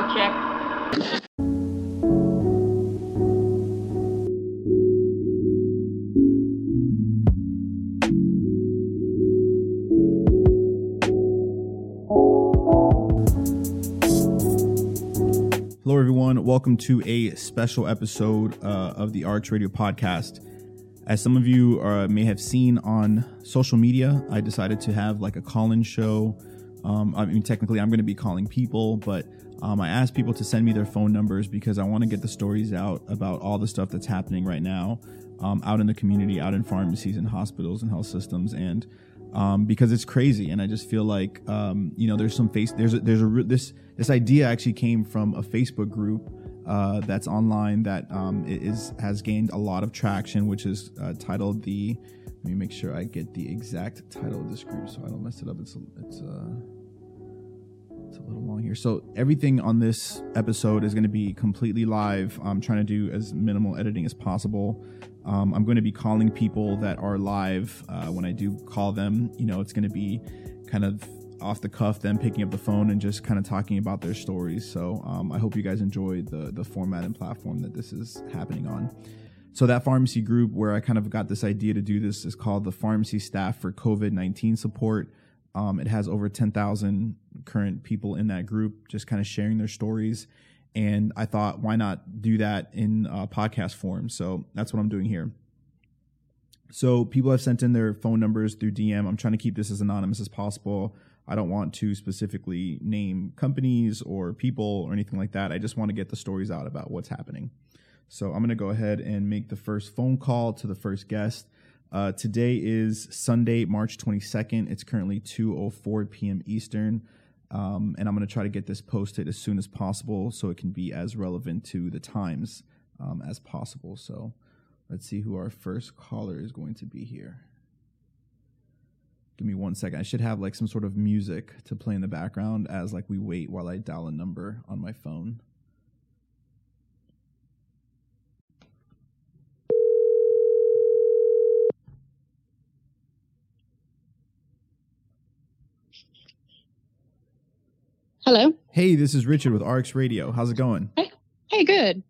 audio check. Hello, everyone. Welcome to a special episode uh, of the RX Radio podcast. As some of you uh, may have seen on social media, I decided to have like a call in show. Um, I mean, technically, I'm going to be calling people, but um, I asked people to send me their phone numbers because I want to get the stories out about all the stuff that's happening right now um, out in the community, out in pharmacies and hospitals and health systems. And um, because it's crazy, and I just feel like um, you know there's some face there's a, there's a this this idea actually came from a Facebook group uh, that's online that um, is has gained a lot of traction, which is uh, titled the. Let me make sure I get the exact title of this group so I don't mess it up. It's it's uh little long here. So everything on this episode is going to be completely live. I'm trying to do as minimal editing as possible. Um, I'm going to be calling people that are live. Uh, when I do call them, you know, it's going to be kind of off the cuff, them picking up the phone and just kind of talking about their stories. So um, I hope you guys enjoy the the format and platform that this is happening on. So that pharmacy group where I kind of got this idea to do this is called the Pharmacy Staff for COVID nineteen Support. Um, it has over ten thousand current people in that group, just kind of sharing their stories. And I thought, why not do that in uh, podcast form? So that's what I'm doing here. So people have sent in their phone numbers through DM. I'm trying to keep this as anonymous as possible. I don't want to specifically name companies or people or anything like that. I just want to get the stories out about what's happening. So I'm going to go ahead and make the first phone call to the first guest. Uh, today is Sunday, March 22nd. It's currently 2:04 p.m. Eastern, um, and I'm going to try to get this posted as soon as possible so it can be as relevant to the times um, as possible. So let's see who our first caller is going to be here. Give me one second. I should have like some sort of music to play in the background as like we wait while I dial a number on my phone. Hello. Hey, this is Richard with RX Radio. How's it going? Hey, hey, good.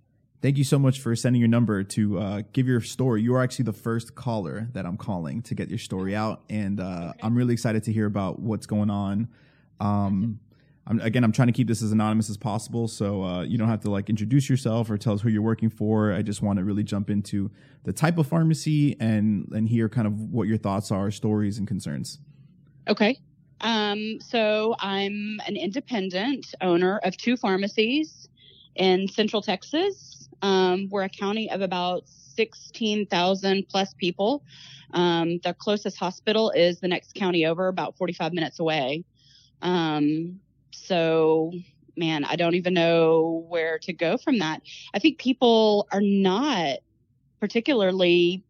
Thank you so much for sending your number to uh, give your story. You are actually the first caller that I'm calling to get your story out, and uh, I'm really excited to hear about what's going on. Um, I'm, again, I'm trying to keep this as anonymous as possible, so uh, you don't have to like introduce yourself or tell us who you're working for. I just want to really jump into the type of pharmacy and and hear kind of what your thoughts are, stories, and concerns. Okay. Um, so I'm an independent owner of two pharmacies in Central Texas. Um, we're a county of about 16,000 plus people. Um, the closest hospital is the next county over, about 45 minutes away. Um, so, man, I don't even know where to go from that. I think people are not particularly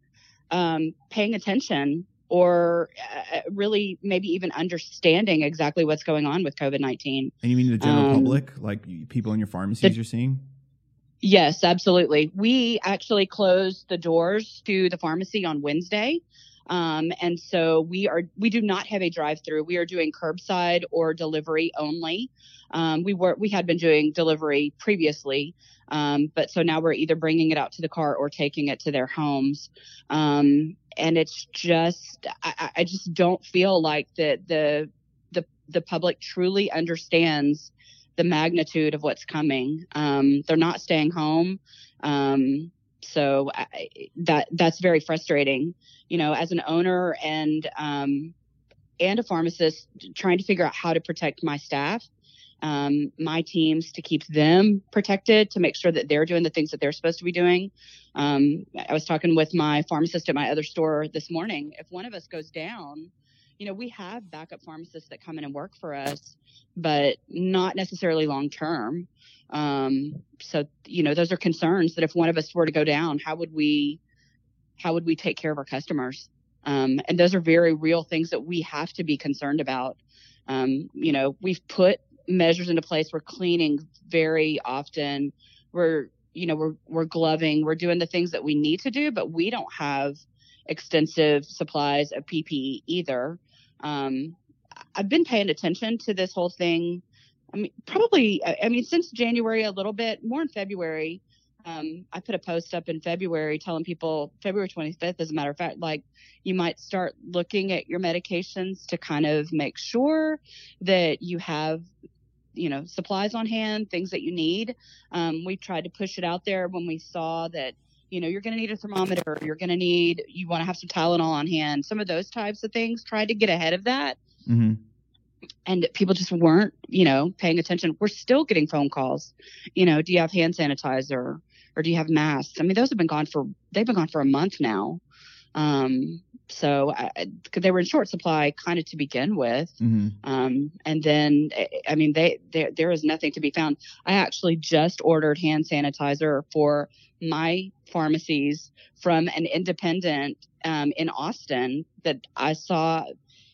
um, paying attention or uh, really maybe even understanding exactly what's going on with COVID 19. And you mean the general public, like people in your pharmacies the, you're seeing? Yes, absolutely. We actually closed the doors to the pharmacy on Wednesday. Um, and so we are we do not have a drive through. We are doing curbside or delivery only. Um, we were we had been doing delivery previously, um, but so now we're either bringing it out to the car or taking it to their homes. Um, and it's just I, I just don't feel like that the the the public truly understands the magnitude of what's coming. Um, they're not staying home. Um, so I, that that's very frustrating. You know, as an owner and um, and a pharmacist, trying to figure out how to protect my staff, um, my teams, to keep them protected, to make sure that they're doing the things that they're supposed to be doing. Um, I was talking with my pharmacist at my other store this morning. If one of us goes down, you know, we have backup pharmacists that come in and work for us, but not necessarily long term. Um, so, you know, those are concerns that if one of us were to go down, how would we, how would we take care of our customers? Um, and those are very real things that we have to be concerned about. Um, you know, we've put measures into place. We're cleaning very often. We're, you know, we're, we're gloving. We're doing the things that we need to do, but we don't have extensive supplies of PPE either. Um, I've been paying attention to this whole thing I mean, probably, I mean, since January a little bit, more in February. Um, I put a post up in February telling people February 25th, as a matter of fact, like you might start looking at your medications to kind of make sure that you have, you know, supplies on hand, things that you need. Um, we tried to push it out there when we saw that, you know, you're going to need a thermometer, you're going to need, you want to have some Tylenol on hand, some of those types of things. Tried to get ahead of that. Mm-hmm and people just weren't, you know, paying attention. We're still getting phone calls. You know, do you have hand sanitizer or do you have masks? I mean, those have been gone for they've been gone for a month now. Um, so because they were in short supply kind of to begin with. Mm-hmm. Um, and then I mean, they there there is nothing to be found. I actually just ordered hand sanitizer for my pharmacies from an independent um, in Austin that I saw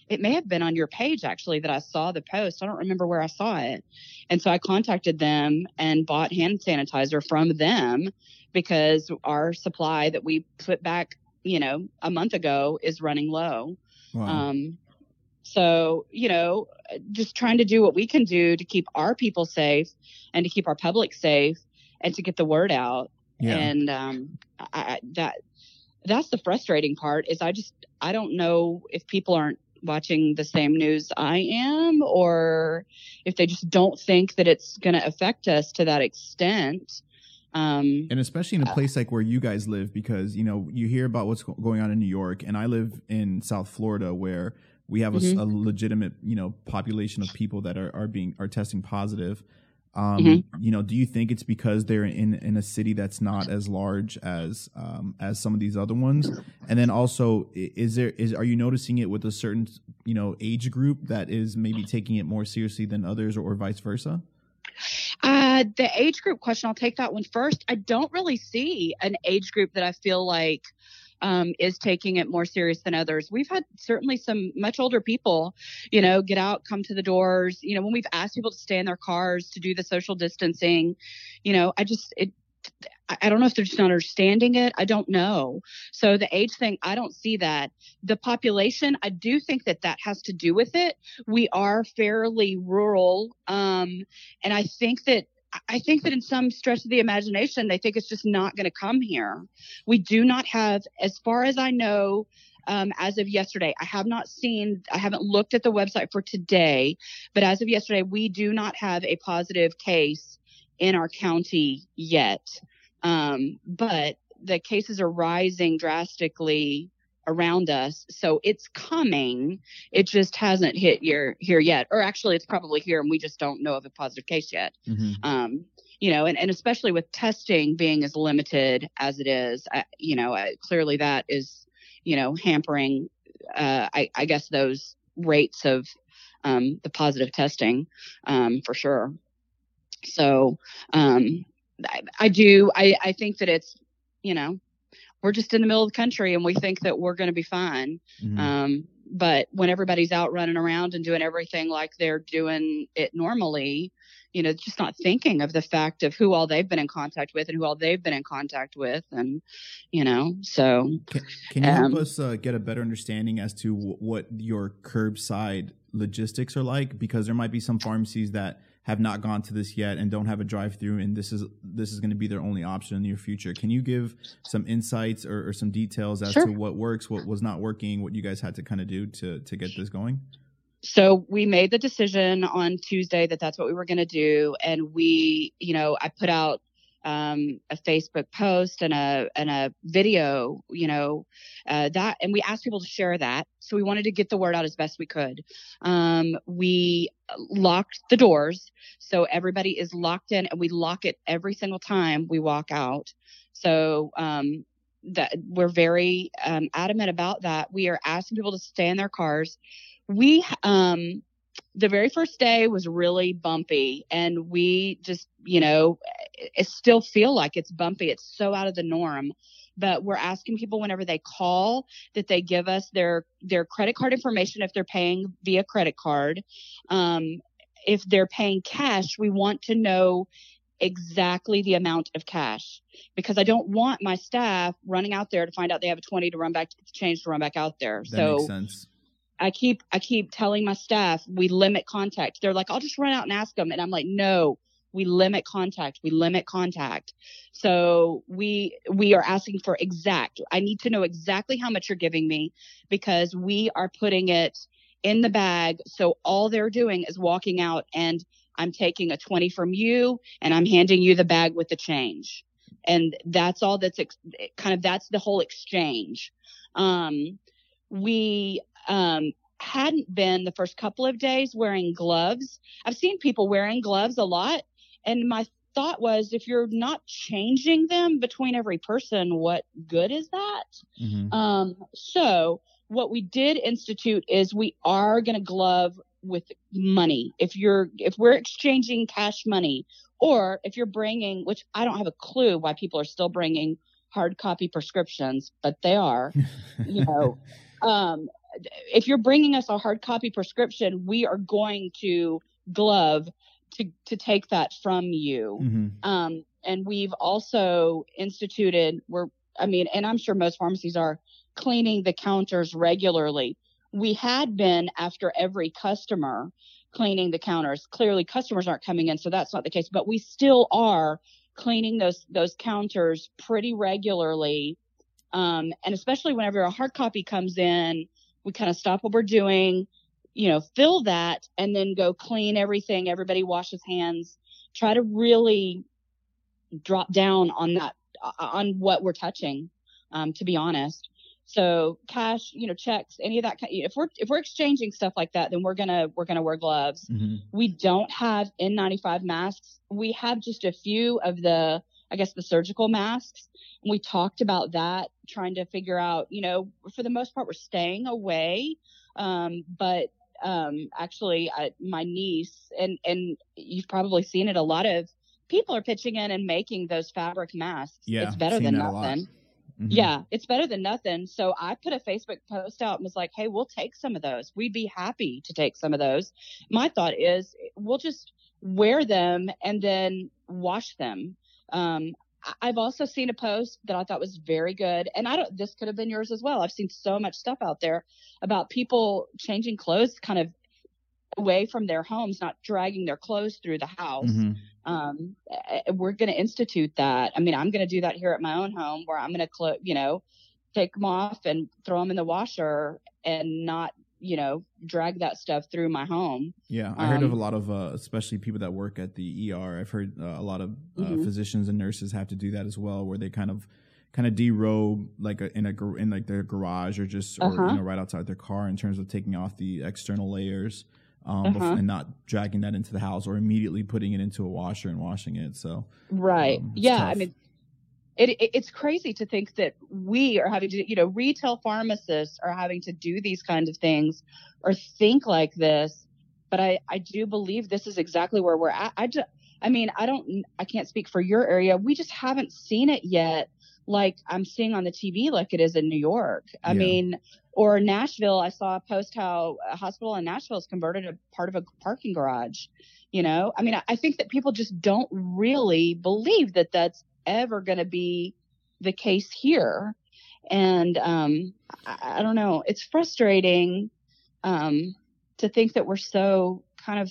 it may have been on your page actually that I saw the post. I don't remember where I saw it. And so I contacted them and bought hand sanitizer from them because our supply that we put back, you know, a month ago is running low. Wow. Um, so, you know, just trying to do what we can do to keep our people safe and to keep our public safe and to get the word out. Yeah. And um, I, that that's the frustrating part is I just I don't know if people aren't watching the same news I am, or if they just don't think that it's going to affect us to that extent. Um, and especially in a uh, place like where you guys live, because you know you hear about what's going on in New York, and I live in South Florida, where we have a, mm-hmm. a legitimate you know population of people that are, are being are testing positive. Um, mm-hmm. You know, do you think it's because they're in in a city that's not as large as um, as some of these other ones? And then also, is there is are you noticing it with a certain you know age group that is maybe taking it more seriously than others, or, or vice versa? Uh, the age group question, I'll take that one first. I don't really see an age group that I feel like um, is taking it more serious than others. We've had certainly some much older people, you know, get out, come to the doors. You know, when we've asked people to stay in their cars to do the social distancing, you know, I just it. I don't know if they're just not understanding it. I don't know. So the age thing, I don't see that. The population, I do think that that has to do with it. We are fairly rural, um, and I think that I think that in some stretch of the imagination, they think it's just not going to come here. We do not have, as far as I know, um, as of yesterday, I have not seen, I haven't looked at the website for today, but as of yesterday, we do not have a positive case in our county yet. Um, but the cases are rising drastically around us. So it's coming. It just hasn't hit here here yet. Or actually it's probably here and we just don't know of a positive case yet. Mm-hmm. Um, you know, and, and especially with testing being as limited as it is, uh, you know, uh, clearly that is, you know, hampering, uh, I, I guess those rates of um, the positive testing um, for sure. So um, I, I do, I, I think that it's, you know, we're just in the middle of the country and we think that we're going to be fine. Mm-hmm. Um, but when everybody's out running around and doing everything like they're doing it normally, you know, just not thinking of the fact of who all they've been in contact with and who all they've been in contact with. And, you know, so. Can, can you um, help us uh, get a better understanding as to w- what your curbside logistics are like? Because there might be some pharmacies that have not gone to this yet and don't have a drive through and this is this is going to be their only option in the near future can you give some insights or, or some details as sure. to what works what was not working what you guys had to kind of do to to get this going so we made the decision on tuesday that that's what we were going to do and we you know i put out um, a Facebook post and a and a video, you know, uh, that, and we asked people to share that. So we wanted to get the word out as best we could. Um, we locked the doors, so everybody is locked in, and we lock it every single time we walk out. So um, that we're very um, adamant about that. We are asking people to stay in their cars. We um, the very first day was really bumpy and we just you know it still feel like it's bumpy. It's so out of the norm. But we're asking people whenever they call that they give us their their credit card information if they're paying via credit card. Um, if they're paying cash we want to know exactly the amount of cash because I don't want my staff running out there to find out they have a 20 to run back to change to run back out there. That so makes sense I keep I keep telling my staff we limit contact. They're like, I'll just run out and ask them, and I'm like, no, we limit contact. We limit contact. So we we are asking for exact. I need to know exactly how much you're giving me because we are putting it in the bag. So all they're doing is walking out and I'm taking a 20 from you and I'm handing you the bag with the change. And that's all that's ex- kind of that's the whole exchange. Um, we um, hadn't been the first couple of days wearing gloves. I've seen people wearing gloves a lot. And my thought was if you're not changing them between every person, what good is that? Mm-hmm. Um, so what we did institute is we are going to glove with money. If you're, if we're exchanging cash money or if you're bringing, which I don't have a clue why people are still bringing hard copy prescriptions, but they are, you know, um, if you're bringing us a hard copy prescription, we are going to glove to, to take that from you. Mm-hmm. Um, and we've also instituted, we're, I mean, and I'm sure most pharmacies are cleaning the counters regularly. We had been after every customer cleaning the counters. Clearly customers aren't coming in, so that's not the case, but we still are cleaning those, those counters pretty regularly. Um, and especially whenever a hard copy comes in, we kind of stop what we're doing, you know, fill that and then go clean everything. Everybody washes hands. Try to really drop down on that, on what we're touching, um, to be honest. So cash, you know, checks, any of that. If we're if we're exchanging stuff like that, then we're gonna we're gonna wear gloves. Mm-hmm. We don't have N95 masks. We have just a few of the, I guess, the surgical masks. And we talked about that, trying to figure out, you know, for the most part, we're staying away. Um, but um, actually, I, my niece and and you've probably seen it. A lot of people are pitching in and making those fabric masks. Yeah, it's better than nothing. Mm-hmm. Yeah, it's better than nothing. So I put a Facebook post out and was like, hey, we'll take some of those. We'd be happy to take some of those. My thought is we'll just wear them and then wash them. Um, I've also seen a post that I thought was very good. And I don't, this could have been yours as well. I've seen so much stuff out there about people changing clothes kind of away from their homes, not dragging their clothes through the house. Mm-hmm um, we're going to institute that. I mean, I'm going to do that here at my own home where I'm going to, cl- you know, take them off and throw them in the washer and not, you know, drag that stuff through my home. Yeah, I heard um, of a lot of, uh, especially people that work at the ER. I've heard uh, a lot of uh, mm-hmm. physicians and nurses have to do that as well, where they kind of kind of derobe like a, in a in like their garage or just or uh-huh. you know right outside their car in terms of taking off the external layers um, uh-huh. and not dragging that into the house or immediately putting it into a washer and washing it. So right, um, yeah, tough. I mean. It, it, it's crazy to think that we are having to, you know, retail pharmacists are having to do these kinds of things or think like this. But I, I do believe this is exactly where we're at. I just, I mean, I don't, I can't speak for your area. We just haven't seen it yet like I'm seeing on the TV like it is in New York. I yeah. mean, or Nashville, I saw a post how a hospital in Nashville is converted a part of a parking garage. You know, I mean, I, I think that people just don't really believe that that's ever going to be the case here. And um, I, I don't know, it's frustrating um, to think that we're so kind of,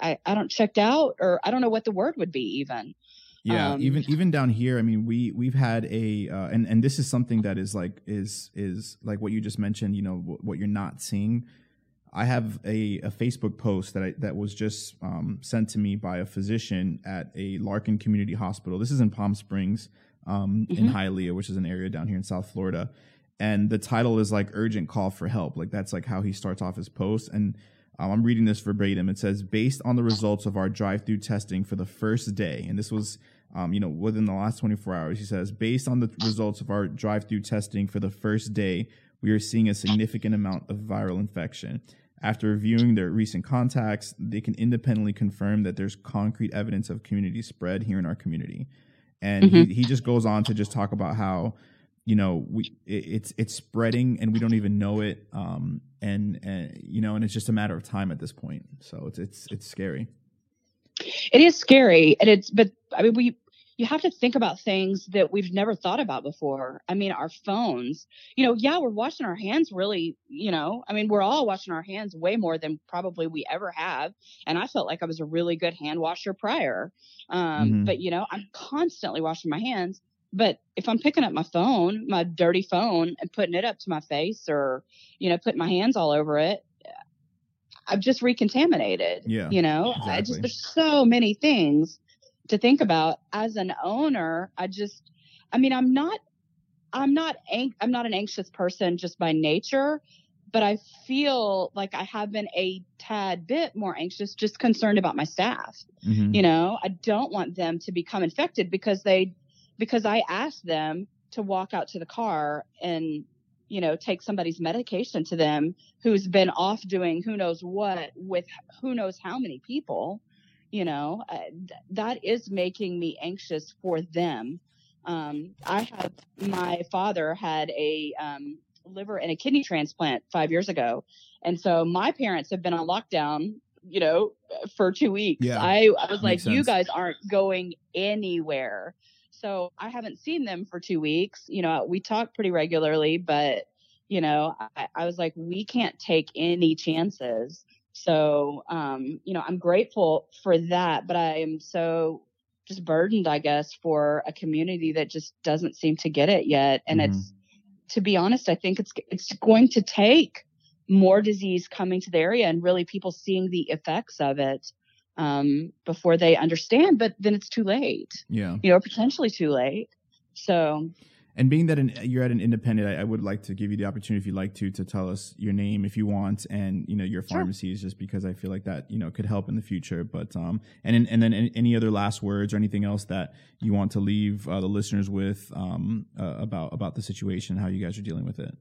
I, I don't checked out, or I don't know what the word would be even. Yeah, um, even even down here, I mean, we we've had a uh, and and this is something that is like is is like what you just mentioned. You know, what you're not seeing. I have a, a Facebook post that I, that was just um, sent to me by a physician at a Larkin Community Hospital. This is in Palm Springs, um, mm-hmm. in Hialeah, which is an area down here in South Florida. And the title is like urgent call for help. Like that's like how he starts off his post. And um, I'm reading this verbatim. It says, based on the results of our drive-through testing for the first day, and this was um, you know, within the last 24 hours. He says, based on the results of our drive-through testing for the first day, we are seeing a significant amount of viral infection. After reviewing their recent contacts, they can independently confirm that there's concrete evidence of community spread here in our community. And mm-hmm. he, he just goes on to just talk about how, you know, we it, it's it's spreading and we don't even know it. Um, and and you know, and it's just a matter of time at this point. So it's it's it's scary. It is scary, and it's but I mean we you have to think about things that we've never thought about before. I mean, our phones, you know, yeah, we're washing our hands really, you know, I mean, we're all washing our hands way more than probably we ever have. And I felt like I was a really good hand washer prior. Um, mm-hmm. But, you know, I'm constantly washing my hands. But if I'm picking up my phone, my dirty phone, and putting it up to my face or, you know, putting my hands all over it, I've just recontaminated. Yeah. You know, exactly. I just, there's so many things to think about as an owner. I just, I mean, I'm not, I'm not, ang- I'm not an anxious person just by nature, but I feel like I have been a tad bit more anxious, just concerned about my staff. Mm-hmm. You know, I don't want them to become infected because they, because I asked them to walk out to the car and you know, take somebody's medication to them who's been off doing who knows what with who knows how many people you know uh, th- that is making me anxious for them. Um, i have my father had a um, liver and a kidney transplant five years ago and so my parents have been on lockdown you know for two weeks. Yeah, i, I was like you guys aren't going anywhere. So i haven't seen them for two weeks you know we talk pretty regularly but you know I, I was like we can't take any chances so, um, you know, I'm grateful for that, but I am so just burdened, I guess, for a community that just doesn't seem to get it yet. And mm-hmm. it's, to be honest, I think it's, it's going to take more disease coming to the area and really people seeing the effects of it, um, before they understand, but then it's too late. Yeah. You know, potentially too late. So, and being that an, you're at an independent, I, I, would like to give you the opportunity, if you'd like to, to tell us your name if you want, and you know your pharmacies, sure. just because I feel like that you know could help in the future. But um, and and then any other last words or anything else that you want to leave uh, the listeners with um, uh, about about the situation, how you guys are dealing with it.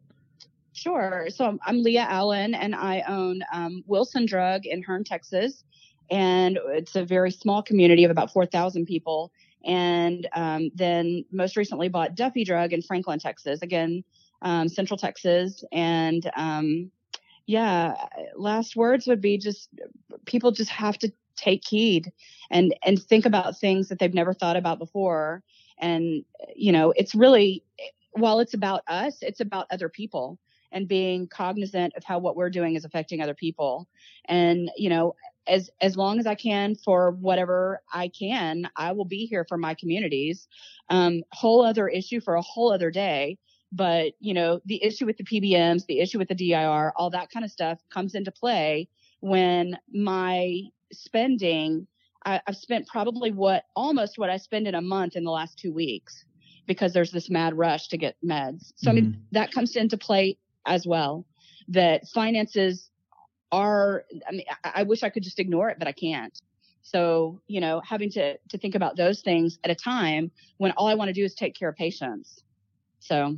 Sure. So I'm Leah Allen, and I own um, Wilson Drug in Hearne, Texas, and it's a very small community of about four thousand people and um, then most recently bought Duffy Drug in Franklin, Texas, again, um, Central Texas. And um, yeah, last words would be just people just have to take heed and and think about things that they've never thought about before. And you know, it's really while it's about us, it's about other people and being cognizant of how what we're doing is affecting other people. And you know, as as long as I can for whatever I can, I will be here for my communities. Um, whole other issue for a whole other day. But you know, the issue with the PBMs, the issue with the DIR, all that kind of stuff comes into play when my spending. I, I've spent probably what almost what I spend in a month in the last two weeks because there's this mad rush to get meds. So mm-hmm. I mean mm-hmm. that comes into play as well. That finances are i mean I, wish i could just ignore it but i can't. So you know having to to think about those things at a time when all i want to do is take care of patients. So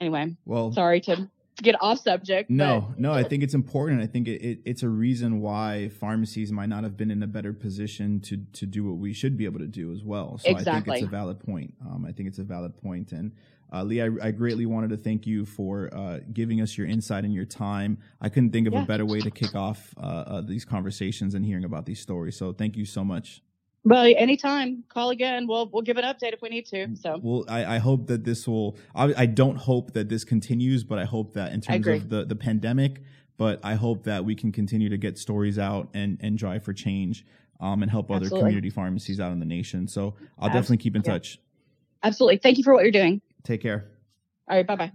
anyway well sorry to get off subject no but, no i think it's important i think it, it, it's a reason why pharmacies might not have been in a better position to to do what we should be able to do as well so exactly. i think it's a valid point um, i think it's a valid point. point and uh, Lee, I, I, greatly wanted to thank you for uh, giving us your insight and your time. I couldn't think of yeah. a better way to kick off uh, uh, these conversations and hearing about these stories. So thank you so much. Well, anytime, call again. We'll we'll give an update if we need to. So, well, I, I hope that this will. I, I, don't hope that this continues, but I hope that in terms of the the pandemic, but I hope that we can continue to get stories out and and drive for change, um, and help Absolutely. other community pharmacies out in the nation. So, I'll Absolutely. definitely keep in touch. Absolutely. Thank you for what you're doing. Take care. All right. Bye bye.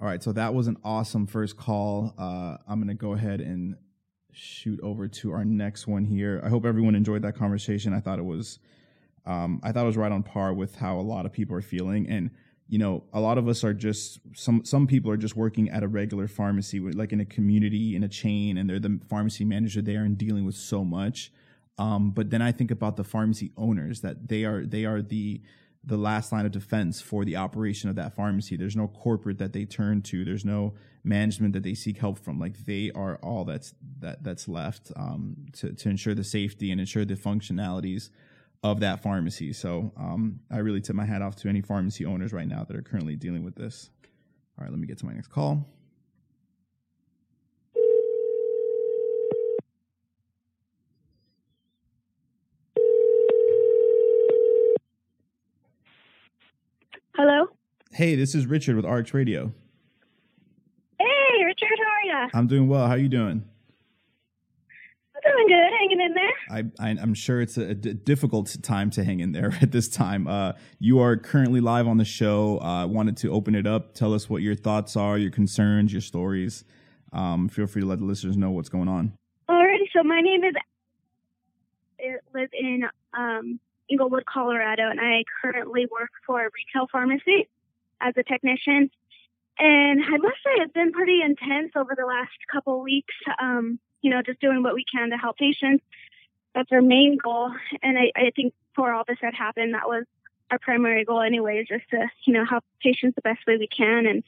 All right. So that was an awesome first call. Uh, I'm going to go ahead and shoot over to our next one here. I hope everyone enjoyed that conversation. I thought it was, um, I thought it was right on par with how a lot of people are feeling. And, you know, a lot of us are just, some, some people are just working at a regular pharmacy, like in a community, in a chain, and they're the pharmacy manager there and dealing with so much. Um, but then I think about the pharmacy owners that they are, they are the, the last line of defense for the operation of that pharmacy. There's no corporate that they turn to. There's no management that they seek help from. Like they are all that's that that's left um, to to ensure the safety and ensure the functionalities of that pharmacy. So um, I really tip my hat off to any pharmacy owners right now that are currently dealing with this. All right, let me get to my next call. Hello. Hey, this is Richard with RX Radio. Hey, Richard, how are you? I'm doing well. How are you doing? I'm doing good, hanging in there. I, I am sure it's a, d- difficult time to hang in there at this time. Uh, you are currently live on the show. Uh, wanted to open it up. Tell us what your thoughts are, your concerns, your stories. Um, feel free to let the listeners know what's going on. Alrighty, so my name is. I live in um, Englewood, Colorado, and I currently work for a retail pharmacy as a technician. And I must say, it's been pretty intense over the last couple weeks. Um, you know, just doing what we can to help patients. That's our main goal. And I, I think before all this had happened, that was our primary goal anyway, just to, you know, help patients the best way we can and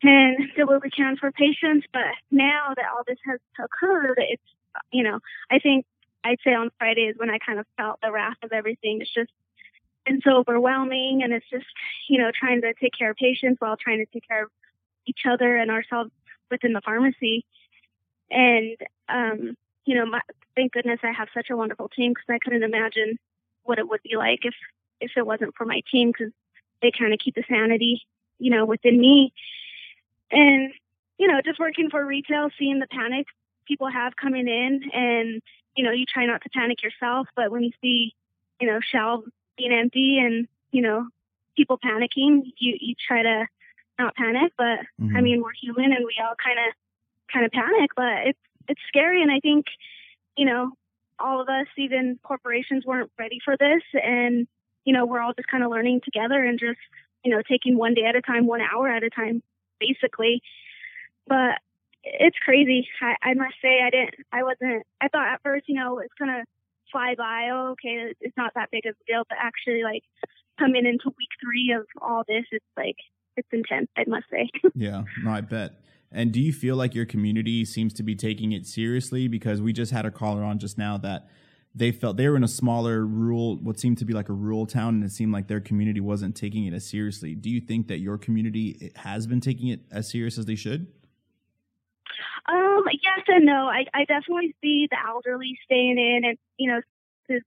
and do what we can for patients. But now that all this has occurred, it's, you know, I think I'd say on Friday is when I kind of felt the wrath of everything. It's just been so overwhelming and it's just, you know, trying to take care of patients while trying to take care of each other and ourselves within the pharmacy. And, um, you know, my, thank goodness I have such a wonderful team because I couldn't imagine what it would be like if, if it wasn't for my team because they kind of keep the sanity, you know, within me. And, you know, just working for retail, seeing the panic people have coming in and, you know, you try not to panic yourself, but when you see, you know, shelves being empty and, you know, people panicking, you, you try to not panic, but Mhm. I mean, we're human and we all kind of, kind of panic, but it's, it's scary. And I think, you know, all of us, even corporations weren't ready for this. And, you know, we're all just kind of learning together and just, you know, taking one day at a time, one hour at a time, basically. But it's crazy. I, I must say, I didn't, I wasn't, I thought at first, you know, it's going to fly by. Oh, okay, it's not that big of a deal. But actually, like, coming into week three of all this, it's like, it's intense, I must say. Yeah, no, I bet. And do you feel like your community seems to be taking it seriously? Because we just had a caller on just now that they felt they were in a smaller rural, what seemed to be like a rural town, and it seemed like their community wasn't taking it as seriously. Do you think that your community has been taking it as serious as they should? Um, yes and no. I, I definitely see the elderly staying in and, you know, is,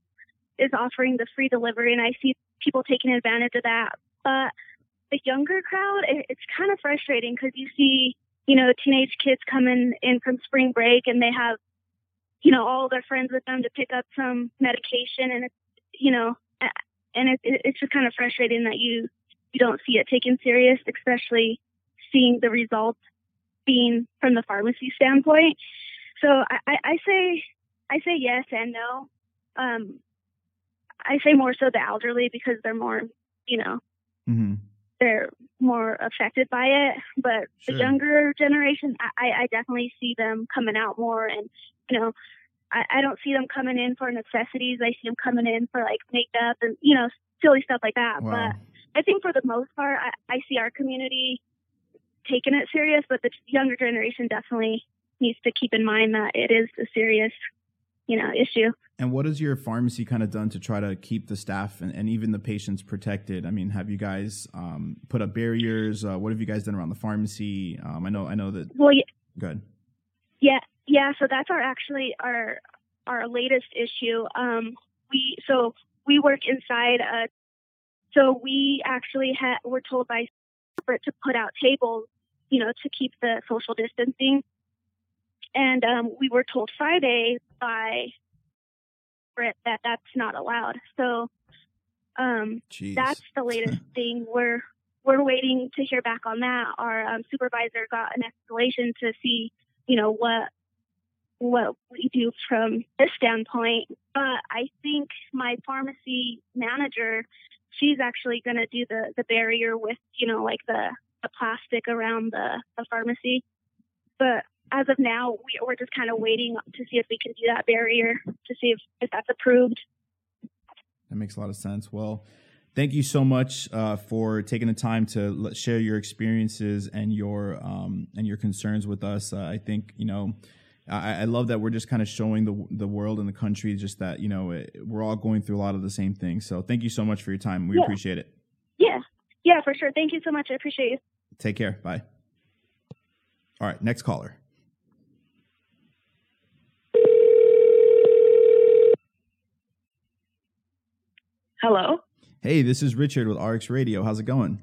is offering the free delivery and I see people taking advantage of that. But the younger crowd, it, it's kind of frustrating because you see, you know, teenage kids coming in from spring break and they have, you know, all their friends with them to pick up some medication and it's, you know, and it, it, it's just kind of frustrating that you, you don't see it taken serious, especially seeing the results being from the pharmacy standpoint. So I, I, I say I say yes and no. Um, I say more so the elderly because they're more, you know, Mm-hmm. they're more affected by it. But Sure. the younger generation, I, I definitely see them coming out more, and you know, I, I don't see them coming in for necessities. I see them coming in for like makeup and you know, silly stuff like that. Wow. But I think for the most part, I, I see our community taking it serious, but the younger generation definitely needs to keep in mind that it is a serious, you know, issue. And what has your pharmacy kind of done to try to keep the staff and, and even the patients protected? I mean, have you guys um, put up barriers? Uh, what have you guys done around the pharmacy? Um, I know, I know that. Well, yeah, Good. yeah, yeah. So that's our actually our our latest issue. Um, we so we work inside. A, so we actually had were told by to put out tables, you know, to keep the social distancing. And um, we were told Friday by corporate that that's not allowed. So um, that's the latest thing. We're we're waiting to hear back on that. Our um, supervisor got an escalation to see, you know, what what we do from this standpoint. But I think my pharmacy manager, she's actually going to do the the barrier with, you know, like the the plastic around the the pharmacy. But as of now, we, we're just kind of waiting to see if we can do that barrier to see if, if that's approved. That makes a lot of sense. Well, thank you so much uh, for taking the time to let, share your experiences and your um, and your concerns with us. Uh, I think you know. I, I love that we're just kind of showing the the world and the country just that you know it, we're all going through a lot of the same things. So thank you so much for your time. We Yeah. appreciate it. Yeah, yeah, for sure. Thank you so much. I appreciate you. Take care. Bye. All right, next caller. Hello. Hey, this is Richard with RX Radio. How's it going?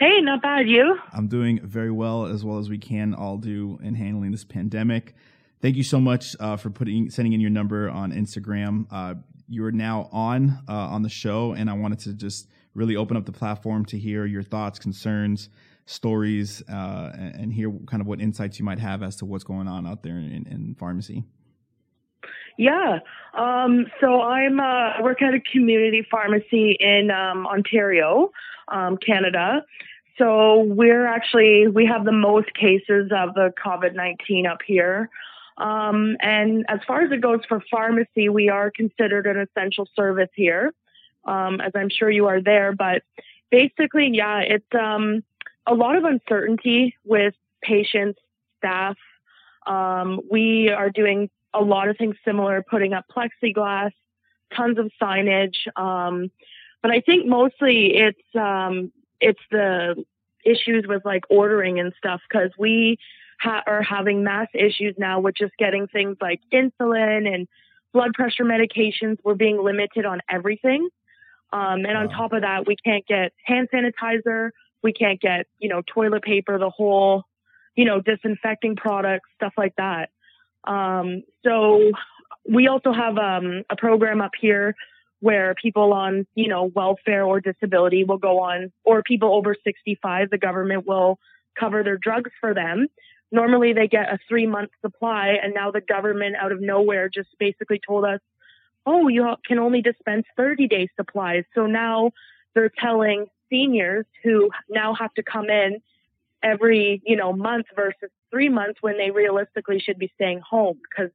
Hey, not bad. You? I'm doing very well, as well as we can all do in handling this pandemic. Thank you so much uh, for putting sending in your number on Instagram. Uh, you're now on uh, on the show, and I wanted to just really open up the platform to hear your thoughts, concerns, stories, uh, and, and, hear kind of what insights you might have as to what's going on out there in, in pharmacy. Yeah. Um, so I'm uh, I work at a community pharmacy in um, Ontario, um, Canada. So we're actually we have the most cases of the COVID nineteen up here. Um, and as far as it goes for pharmacy, we are considered an essential service here, um, as I'm sure you are there. But basically, yeah, it's um, a lot of uncertainty with patients, staff. Um, we are doing a lot of things similar, putting up plexiglass, tons of signage. Um, but I think mostly it's um, it's the issues with like ordering and stuff because we ha- are having mass issues now with just getting things like insulin and blood pressure medications. We're being limited on everything. Um, and wow. on top of that, we can't get hand sanitizer. We can't get, you know, toilet paper, the whole, you know, disinfecting products, stuff like that. Um, so we also have um, a program up here where people on, you know, welfare or disability will go on, or people over 65, the government will cover their drugs for them. Normally they get a three month supply, and now the government out of nowhere just basically told us, oh, you can only dispense 30 day supplies. So now they're telling seniors who now have to come in every, you know, month versus three months when they realistically should be staying home because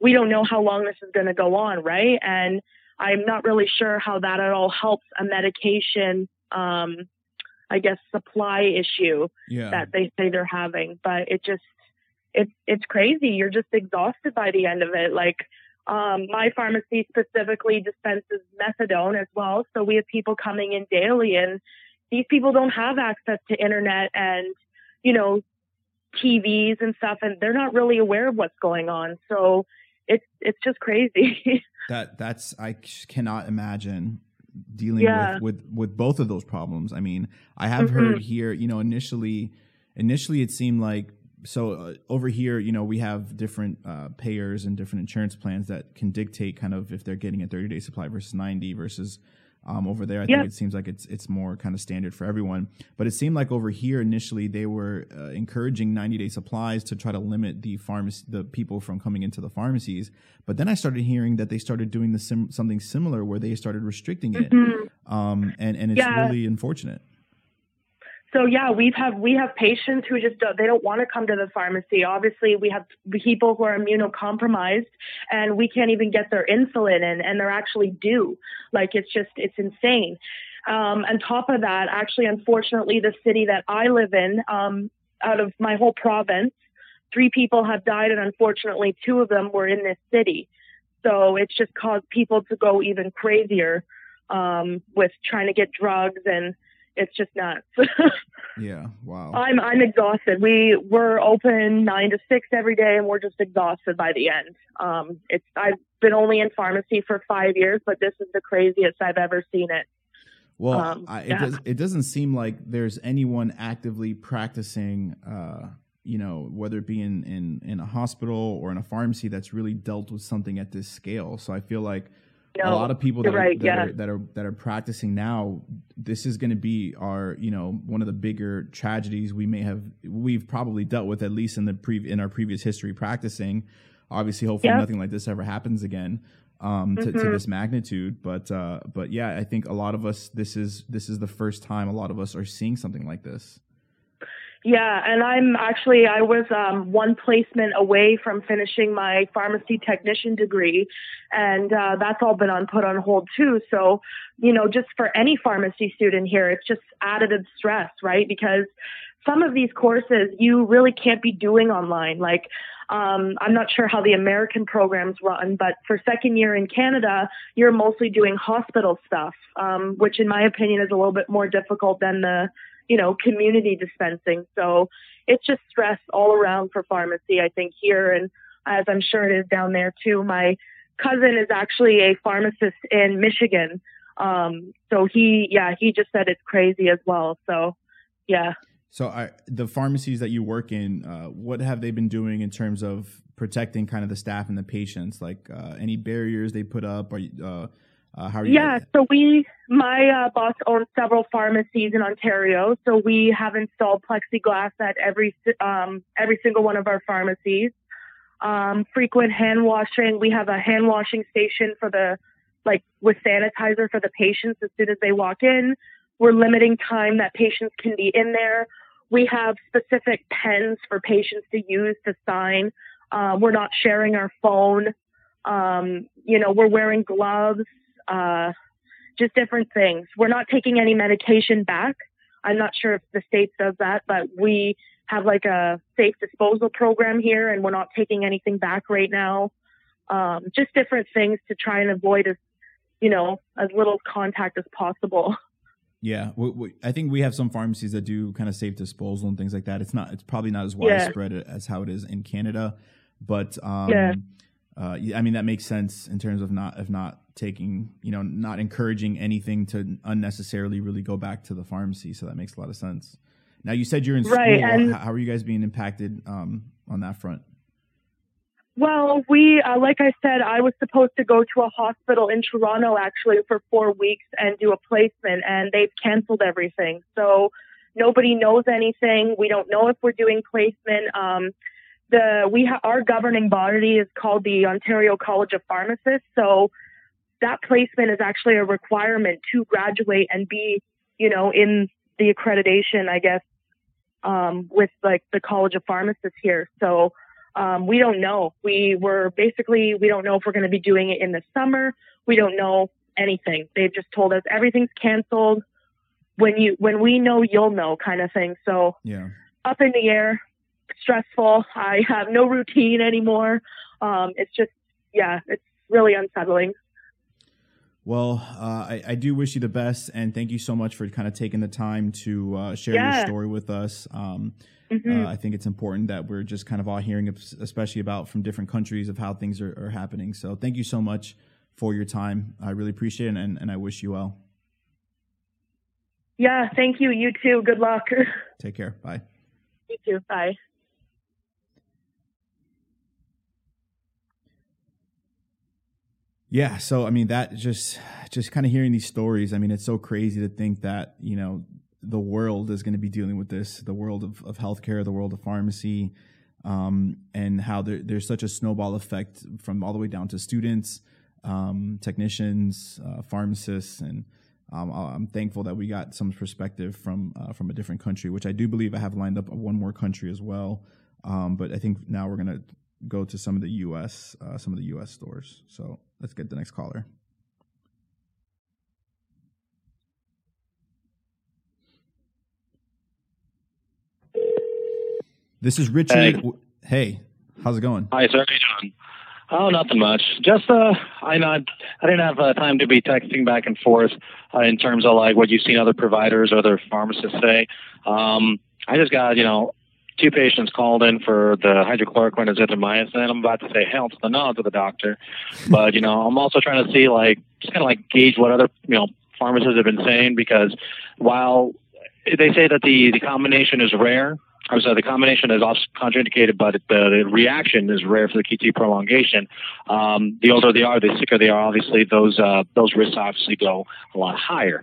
we don't know how long this is going to go on, right? And I'm not really sure how that at all helps a medication, um, I guess, supply issue yeah. that they say they're having. But it just, it's it's crazy. You're just exhausted by the end of it. Like, um, my pharmacy specifically dispenses methadone as well, so we have people coming in daily, and these people don't have access to internet and, you know, TVs and stuff, and they're not really aware of what's going on. So it's it's just crazy. that that's I cannot imagine dealing yeah. with, with with both of those problems. I mean, I have mm-hmm. heard here, you know, initially initially it seemed like so uh, over here, you know, we have different uh, payers and different insurance plans that can dictate kind of if they're getting a 30 day supply versus 90 versus um, over there, I think it seems like it's it's more kind of standard for everyone. But it seemed like over here initially they were uh, encouraging 90 day supplies to try to limit the pharmacy the people from coming into the pharmacies. But then I started hearing that they started doing the sim- something similar where they started restricting it, mm-hmm. um, and and it's yeah. really unfortunate so yeah, we've have we have patients who just don't, they don't want to come to the pharmacy. Obviously, we have people who are immunocompromised, and we can't even get their insulin in, and they're actually due. Like it's just it's insane. Um, on top of that, actually, unfortunately, the city that I live in, um, out of my whole province, three people have died, and unfortunately, two of them were in this city. So it's just caused people to go even crazier um, with trying to get drugs and it's just nuts. yeah, wow. I'm I'm exhausted. We we're open nine to six every day, and we're just exhausted by the end. Um, it's I've been only in pharmacy for five years, but this is the craziest I've ever seen it. Well, um, I, it, yeah. does, it doesn't seem like there's anyone actively practicing. Uh, you know, whether it be in, in in a hospital or in a pharmacy that's really dealt with something at this scale. So I feel like no, a lot of people that, right, are, that, yeah. are, that are that are practicing now this is going to be our you know one of the bigger tragedies we may have we've probably dealt with at least in the pre in our previous history practicing obviously hopefully yep. nothing like this ever happens again um, to, mm-hmm. to, this magnitude but uh, but yeah i think a lot of us this is this is the first time a lot of us are seeing something like this yeah, and I'm actually I was um, one placement away from finishing my pharmacy technician degree, and uh, that's all been on put on hold too. So, you know, just for any pharmacy student here, it's just additive stress, right? Because some of these courses you really can't be doing online. Like, um, I'm not sure how the American programs run, but for second year in Canada, you're mostly doing hospital stuff, um, which in my opinion is a little bit more difficult than the you know, community dispensing. So it's just stress all around for pharmacy, I think, here. And as I'm sure it is down there too, my cousin is actually a pharmacist in Michigan. Um, so he, yeah, he just said it's crazy as well. So yeah. So, I, the pharmacies that you work in, uh, what have they been doing in terms of protecting kind of the staff and the patients? Like uh, any barriers they put up? Or uh, uh, how are you? Yeah, so we, my uh, boss owns several pharmacies in Ontario, so we have installed plexiglass at every um, every single one of our pharmacies. Um, frequent hand washing. We have a hand washing station for the like with sanitizer for the patients as soon as they walk in. We're limiting time that patients can be in there. We have specific pens for patients to use to sign. Uh, we're not sharing our phone. Um, you know, we're wearing gloves uh, just different things. We're not taking any medication back. I'm not sure if the state does that, but we have like a safe disposal program here, and we're not taking anything back right now. Um, just different things to try and avoid as you know as little contact as possible. Yeah, we, we, I think we have some pharmacies that do kind of safe disposal and things like that. It's not, it's probably not as widespread yeah. as how it is in Canada, but um, yeah. Uh, I mean that makes sense in terms of not of not taking you know not encouraging anything to unnecessarily really go back to the pharmacy. So that makes a lot of sense. Now you said you're in right, school. And how are you guys being impacted um, on that front? Well, we uh, like I said, I was supposed to go to a hospital in Toronto actually for four weeks and do a placement, and they've canceled everything. So nobody knows anything. We don't know if we're doing placement. Um, the we ha- our governing body is called the Ontario College of Pharmacists. So that placement is actually a requirement to graduate and be, you know, in the accreditation, I guess, um, with like the College of Pharmacists here. So um, we don't know. We were basically we don't know if we're going to be doing it in the summer. We don't know anything. They've just told us everything's canceled. When you when we know, you'll know, kind of thing. So yeah, up in the air stressful. I have no routine anymore. Um, it's just, yeah, it's really unsettling. Well, uh, I, I, do wish you the best, and thank you so much for kind of taking the time to uh, share yeah. your story with us. Um, mm-hmm. uh, I think it's important that we're just kind of all hearing, especially about from different countries, of how things are, are happening. So, thank you so much for your time. I really appreciate it, and, and I wish you well. Yeah, thank you. You too. Good luck. Take care. Bye. Thank you too. Bye. Yeah, so I mean that just just kind of hearing these stories, I mean it's so crazy to think that, you know, the world is going to be dealing with this, the world of, of healthcare, the world of pharmacy, um, and how there, there's such a snowball effect from all the way down to students, um, technicians, uh, pharmacists, and um, I'm thankful that we got some perspective from uh, from a different country, which I do believe I have lined up one more country as well. Um, but I think now we're gonna go to some of the U.S. Uh, some of the U.S. stores. So let's get the next caller. This is Richard. Hey, hey how's it going? Hi, sir. How you doing? Oh, nothing much. Just uh, I know I didn't have uh, time to be texting back and forth uh, in terms of like what you've seen other providers, or other pharmacists say. Um, I just got you know two patients called in for the hydrochloroquine and azithromycin. I'm about to say hell to the no to the doctor, but you know I'm also trying to see like just kind of like gauge what other you know pharmacists have been saying because while they say that the the combination is rare. I'm sorry, the combination is also contraindicated, but the, the reaction is rare for the QT prolongation. Um, the older they are, the sicker they are. Obviously, those uh, those risks obviously go a lot higher.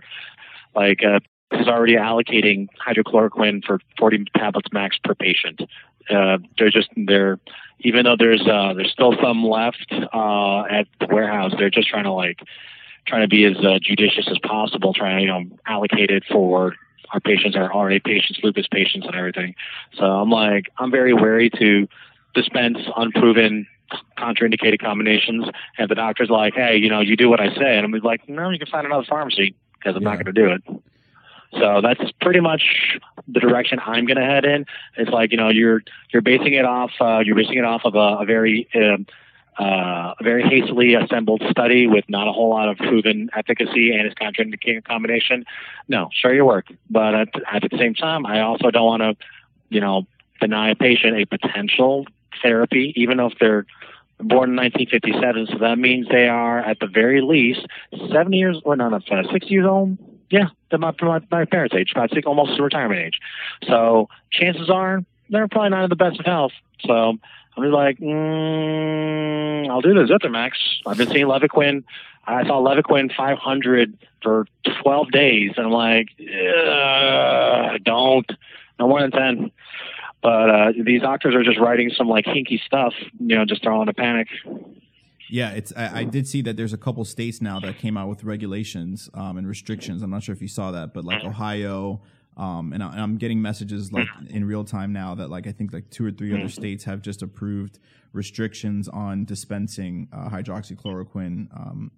Like uh, is already allocating hydrochloroquine for 40 tablets max per patient. Uh, they're just they're even though there's uh, there's still some left uh, at the warehouse. They're just trying to like trying to be as uh, judicious as possible, trying to you know allocate it for our patients, our RA patients, lupus patients, and everything. So I'm like I'm very wary to dispense unproven contraindicated combinations. And the doctor's like, hey, you know, you do what I say, and I'm like, no, you can find another pharmacy because I'm yeah. not going to do it. So that's pretty much the direction I'm going to head in. It's like you know you're you're basing it off uh, you're basing it off of a, a very um, uh, a very hastily assembled study with not a whole lot of proven efficacy and its contraindicated combination. No, show your work, but at, at the same time, I also don't want to you know deny a patient a potential therapy, even if they're born in 1957. So that means they are at the very least 70 years, or not, uh, 60 years old Yeah, they're my, my, parents' age, about six, almost to retirement age. So chances are they're probably not in the best of health. So I'm just like, mm, I'll do the Zithromax. I've been seeing Levaquin. I saw Levaquin 500 for 12 days, and I'm like, don't, no more than 10. But uh, these doctors are just writing some like hinky stuff, you know, just throwing a panic. Yeah, it's. I, I, did see that there's a couple states now that came out with regulations um, and restrictions. I'm not sure if you saw that, but like Ohio, um, and, I, am getting messages like in real time now that like I think like two or three other states have just approved restrictions on dispensing uh, hydroxychloroquine um,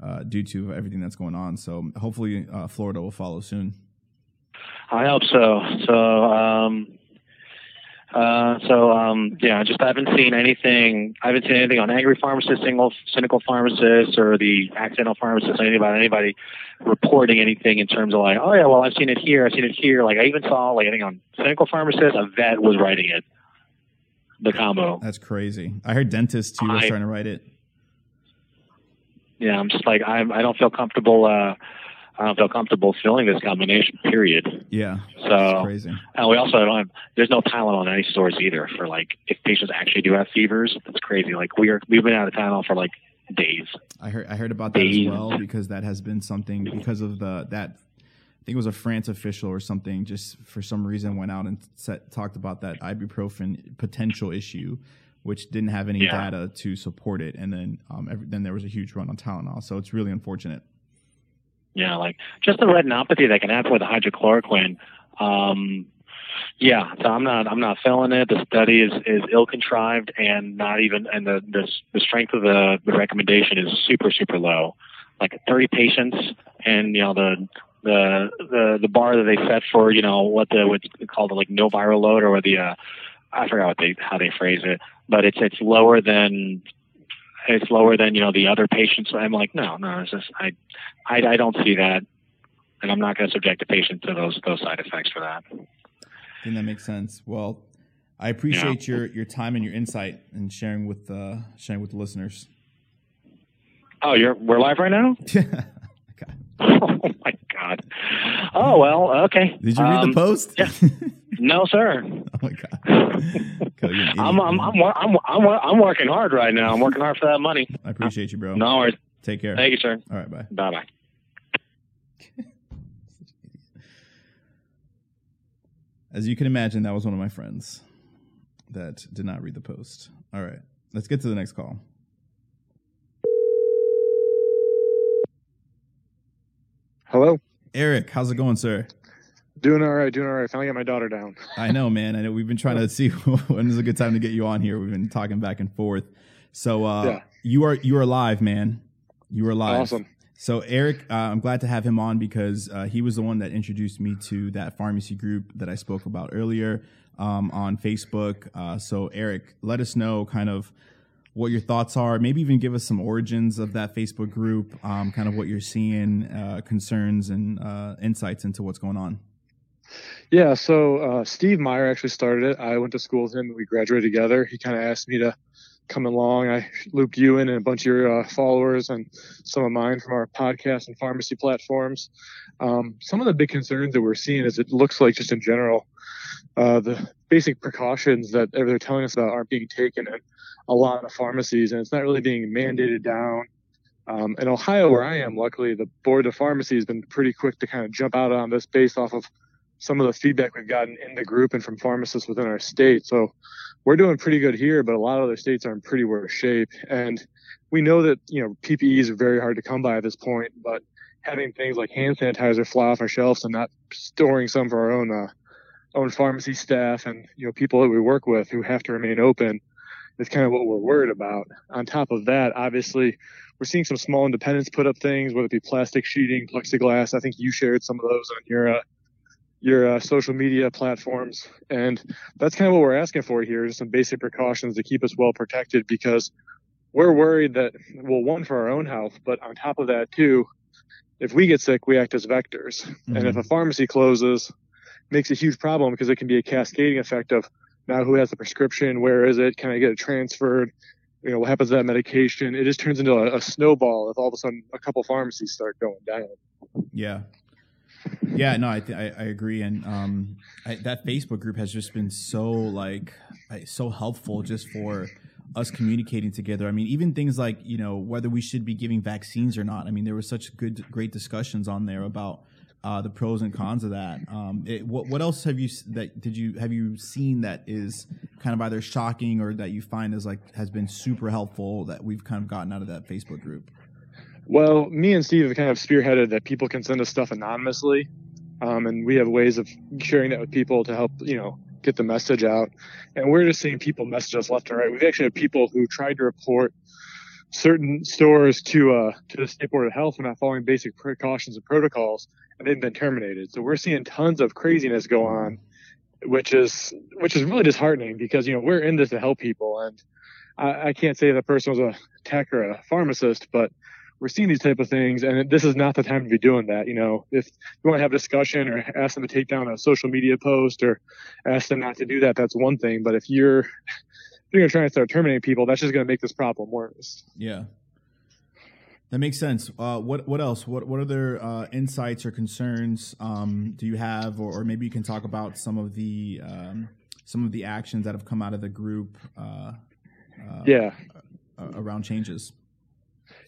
uh, due to everything that's going on. So hopefully, uh, Florida will follow soon. I hope so. So um, uh, so um, yeah, I just I haven't seen anything. I haven't seen anything on angry pharmacists, single cynical pharmacists, or the accidental pharmacists. Anything about anybody reporting anything in terms of like, oh yeah, well I've seen it here, I've seen it here. Like I even saw like I think on cynical pharmacists, a vet was writing it. The combo. That's crazy. I heard dentists too was trying to write it. Yeah, I'm just like I'm. I don't feel comfortable. Uh, I don't feel comfortable filling this combination. Period. Yeah. So crazy. And we also don't have. There's no Tylenol in any stores either for like if patients actually do have fevers. That's crazy. Like we are. We've been out of Tylenol for like days. I heard. I heard about that days. as well because that has been something because of the that. I think it was a France official or something. Just for some reason, went out and set, talked about that ibuprofen potential issue, which didn't have any yeah. data to support it, and then um, every, then there was a huge run on Tylenol. So it's really unfortunate. Yeah, like just the retinopathy that can happen with hydrochloroquine. Um, yeah, so I'm not I'm not feeling it. The study is, is ill contrived and not even and the, the the strength of the, the recommendation is super super low, like 30 patients, and you know the the the the bar that they set for you know what the what's called the like no viral load or the uh, I forgot what they how they phrase it, but it's it's lower than it's lower than you know the other patients. I'm like, no, no, it's just I, I, I don't see that, and I'm not going to subject the patient to those those side effects for that. I think that makes sense. Well, I appreciate yeah. your your time and your insight and sharing with uh, sharing with the listeners. Oh, you're we're live right now. Yeah. oh my god. Oh well, okay. Did you read um, the post? Yeah. No, sir. Oh my god. I'm, I'm, I'm, I'm, I'm, I'm working hard right now. I'm working hard for that money. I appreciate you, bro. No worries. Take care. Thank you, sir. All right, bye. Bye, bye. As you can imagine, that was one of my friends that did not read the post. All right, let's get to the next call. Hello. Eric, how's it going, sir? Doing all right, doing all right. Finally got my daughter down. I know, man. I know we've been trying to see when is a good time to get you on here. We've been talking back and forth. So uh, yeah. you are you are live, man. You are live. Awesome. So Eric, uh, I'm glad to have him on because uh, he was the one that introduced me to that pharmacy group that I spoke about earlier um, on Facebook. Uh, so Eric, let us know kind of what your thoughts are. Maybe even give us some origins of that Facebook group, um, kind of what you're seeing, uh, concerns and uh, insights into what's going on. Yeah, so uh, Steve Meyer actually started it. I went to school with him. We graduated together. He kind of asked me to come along. I looped you in and a bunch of your uh, followers and some of mine from our podcast and pharmacy platforms. Um, some of the big concerns that we're seeing is it looks like just in general, uh, the basic precautions that they're telling us about aren't being taken in a lot of pharmacies, and it's not really being mandated down. Um, in Ohio, where I am, luckily, the board of pharmacy has been pretty quick to kind of jump out on this based off of some of the feedback we've gotten in the group and from pharmacists within our state. So we're doing pretty good here, but a lot of other states are in pretty worse shape. And we know that, you know, PPEs are very hard to come by at this point, but having things like hand sanitizer fly off our shelves and not storing some for our own, uh, own pharmacy staff and, you know, people that we work with who have to remain open is kind of what we're worried about. On top of that, obviously, we're seeing some small independents put up things, whether it be plastic sheeting, plexiglass. I think you shared some of those on your uh, your uh, social media platforms. And that's kind of what we're asking for here, just some basic precautions to keep us well protected because we're worried that, well, one, for our own health, but on top of that, too, if we get sick, we act as vectors. Mm-hmm. And if a pharmacy closes, makes a huge problem because it can be a cascading effect of now who has the prescription, where is it, can I get it transferred? You know, what happens to that medication? It just turns into a, a snowball if all of a sudden a couple pharmacies start going down. Yeah, Yeah, no, I th- I, I agree, and um, I, that Facebook group has just been so like so helpful just for us communicating together. I mean, even things like you know whether we should be giving vaccines or not. I mean, there were such good, great discussions on there about uh, the pros and cons of that. Um, it, what what else have you that did you have you seen that is kind of either shocking or that you find is like has been super helpful that we've kind of gotten out of that Facebook group? Well, me and Steve have kind of spearheaded that people can send us stuff anonymously, um, and we have ways of sharing that with people to help you know get the message out. And we're just seeing people message us left and right. We've actually had people who tried to report certain stores to uh, to the state board of health for not following basic precautions and protocols, and they've been terminated. So we're seeing tons of craziness go on, which is which is really disheartening because you know we're in this to help people, and I, I can't say that person was a tech or a pharmacist, but we're seeing these type of things, and this is not the time to be doing that. You know, if you want to have a discussion or ask them to take down a social media post or ask them not to do that, that's one thing. But if you're if you're going to try and start terminating people, that's just going to make this problem worse. Yeah. That makes sense. Uh, what what else? What what other uh, insights or concerns um, do you have, or, or, maybe you can talk about some of the um, some of the actions that have come out of the group? Uh, uh yeah, around changes.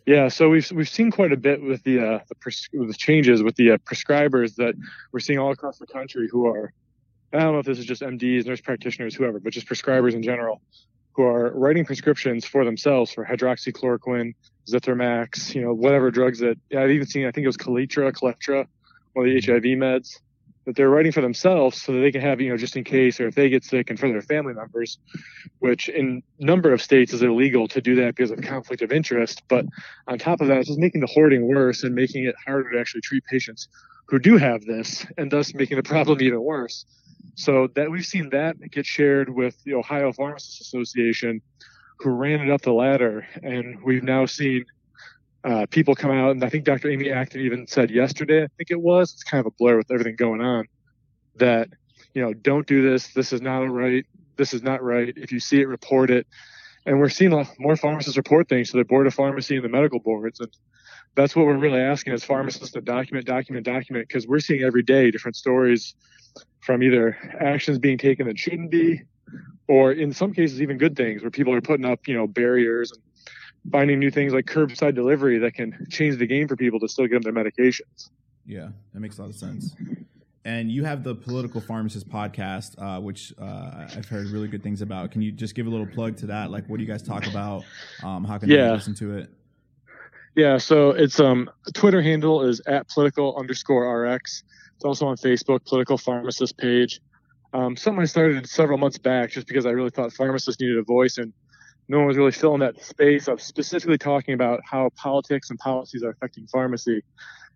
Yeah, so we've we've seen quite a bit with the uh, the, pres- the changes with the uh, prescribers that we're seeing all across the country who are I don't know if this is just MDs, nurse practitioners, whoever, but just prescribers in general who are writing prescriptions for themselves for hydroxychloroquine, Zithromax, you know, whatever drugs that I've even seen. I think it was Kaletra, Kaletra, one of the HIV meds that they're writing for themselves so that they can have, you know, just in case or if they get sick and for their family members, which in number of states is illegal to do that because of conflict of interest. But on top of that, it's just making the hoarding worse and making it harder to actually treat patients who do have this and thus making the problem even worse. So that we've seen that get shared with the Ohio Pharmacists Association, who ran it up the ladder, and we've now seen uh, people come out, and I think Dr. Amy Acton even said yesterday, I think it was, it's kind of a blur with everything going on, that, you know, don't do this. This is not right. This is not right. If you see it, report it. And we're seeing more pharmacists report things to the board of pharmacy and the medical boards. And that's what we're really asking as pharmacists to document, document, document, because we're seeing every day different stories from either actions being taken that shouldn't be, or in some cases, even good things where people are putting up, you know, barriers and finding new things like curbside delivery that can change the game for people to still get them their medications. Yeah, that makes a lot of sense. And you have the Political Pharmacist podcast, uh, which uh, I've heard really good things about. Can you just give a little plug to that? Like, what do you guys talk about? Um, how can yeah. they listen to it? Yeah, so it's um Twitter handle is at political underscore rx. It's also on Facebook, Political Pharmacist page. Um, something I started several months back just because I really thought pharmacists needed a voice and no one was really filling that space of specifically talking about how politics and policies are affecting pharmacy.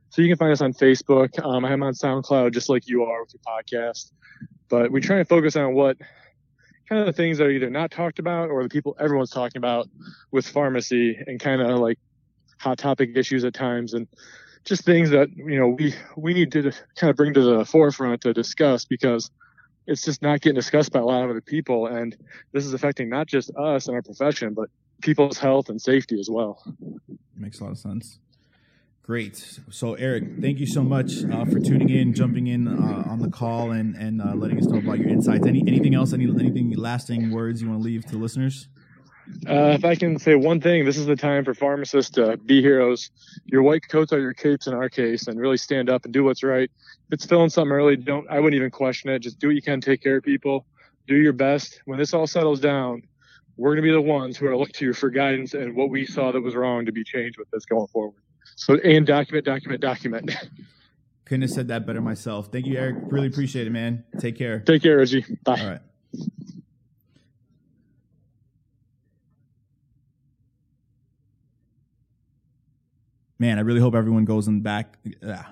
So you can find us on Facebook. Um, I'm on SoundCloud just like you are with your podcast. But we try and focus on what kind of the things that are either not talked about or the people everyone's talking about with pharmacy and kind of like hot topic issues at times and just things that you know we we need to kind of bring to the forefront to discuss because it's just not getting discussed by a lot of other people. And this is affecting not just us and our profession, but people's health and safety as well. Makes a lot of sense. Great. So, Eric, thank you so much uh, for tuning in, jumping in uh, on the call, and and uh, letting us know about your insights. Any anything else? Any anything lasting words you want to leave to listeners? Uh, if I can say one thing, this is the time for pharmacists to be heroes. Your white coats are your capes in our case, and really stand up and do what's right. If it's filling something early, don't. I wouldn't even question it. Just do what you can, take care of people, do your best. When this all settles down, we're going to be the ones who are look to you for guidance and what we saw that was wrong to be changed with this going forward. So, and document, document, document. Couldn't have said that better myself. Thank you, Eric. Really appreciate it, man. Take care. Take care, Reggie. Bye. All right. Man, I really hope everyone goes and back. Uh,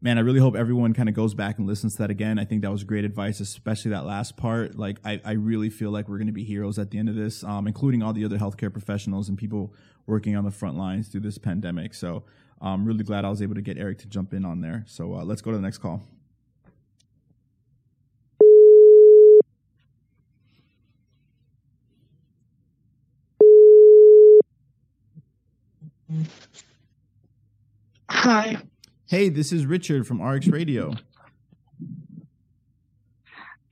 man, I really hope everyone kind of goes back and listens to that again. I think that was great advice, especially that last part. Like, I, I really feel like we're going to be heroes at the end of this, um, including all the other healthcare professionals and people working on the front lines through this pandemic. So I'm really glad I was able to get Eric to jump in on there. So uh, let's go to the next call. Hi. Hey, this is Richard from RX Radio.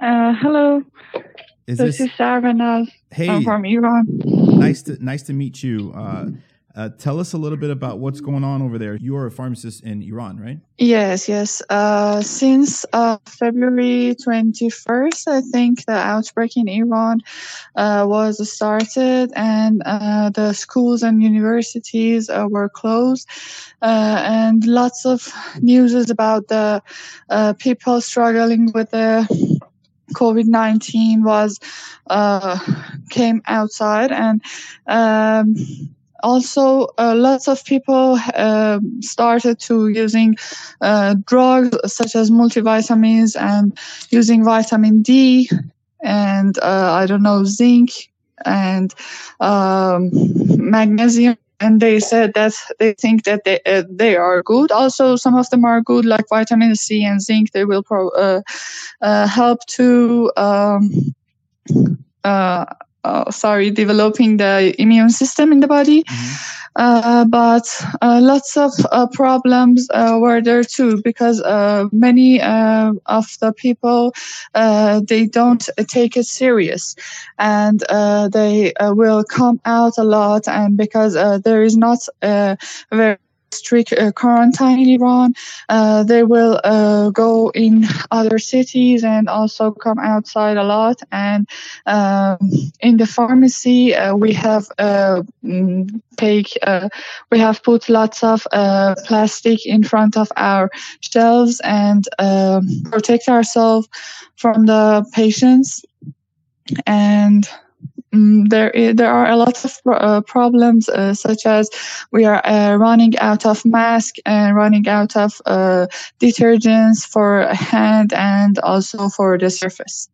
Uh, hello. Is this, this is Sarvanaz. Hey. I'm from Iran. nice to nice to meet you. Uh, uh, tell us a little bit about what's going on over there. You are a pharmacist in Iran, right? Yes, yes. Uh, since uh, February 21st, I think the outbreak in Iran uh, was started, and uh, the schools and universities uh, were closed, uh, and lots of news is about the people struggling with the COVID nineteen was came outside and. Um, also uh, lots of people uh, started to using uh, drugs such as multivitamins and using vitamin D and uh, I don't know zinc and um, magnesium and they said that they think that they uh, they are good. Also, some of them are good, like vitamin C and zinc. They will pro- uh, help to um, uh, sorry, developing the immune system in the body. Mm-hmm. Uh, but uh, lots of uh, problems uh, were there too because uh, many of the people they don't take it serious and they will come out a lot and because there is not a very strict uh, quarantine in Iran. Uh, they will uh, go in other cities and also come outside a lot. And um, in the pharmacy, uh, we have uh, mm, take uh, we have put lots of plastic in front of our shelves and protect ourselves from the patients and there is, there are a lot of uh, problems uh, such as we are uh, running out of mask and running out of uh, detergents for hand and also for the surface.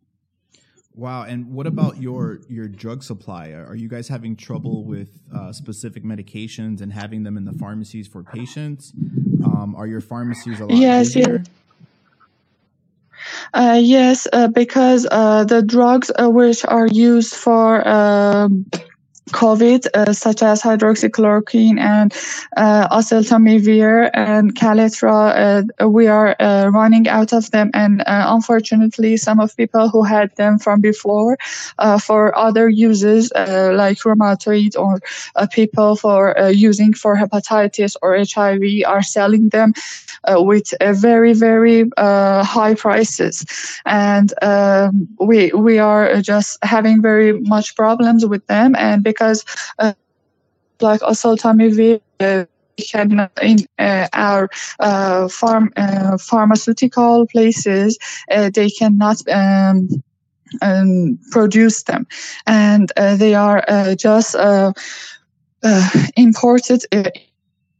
Wow! And what about your your drug supply? Are you guys having trouble with uh, specific medications and having them in the pharmacies for patients? Um, are your pharmacies a lot yes, busier? Yes. Uh, yes, uh, because uh, the drugs uh, which are used for um, COVID, uh, such as hydroxychloroquine and uh, oseltamivir and Kaletra, uh, we are uh, running out of them. And uh, unfortunately, some of people who had them from before uh, for other uses, like rheumatoid or people for using for hepatitis or HIV, are selling them with very, very high prices. And um, we we are just having very much problems with them. And because uh, like also, oseltamivir uh, can in uh, our uh, farm uh, pharmaceutical places uh, they cannot um, um, produce them. And uh, they are just imported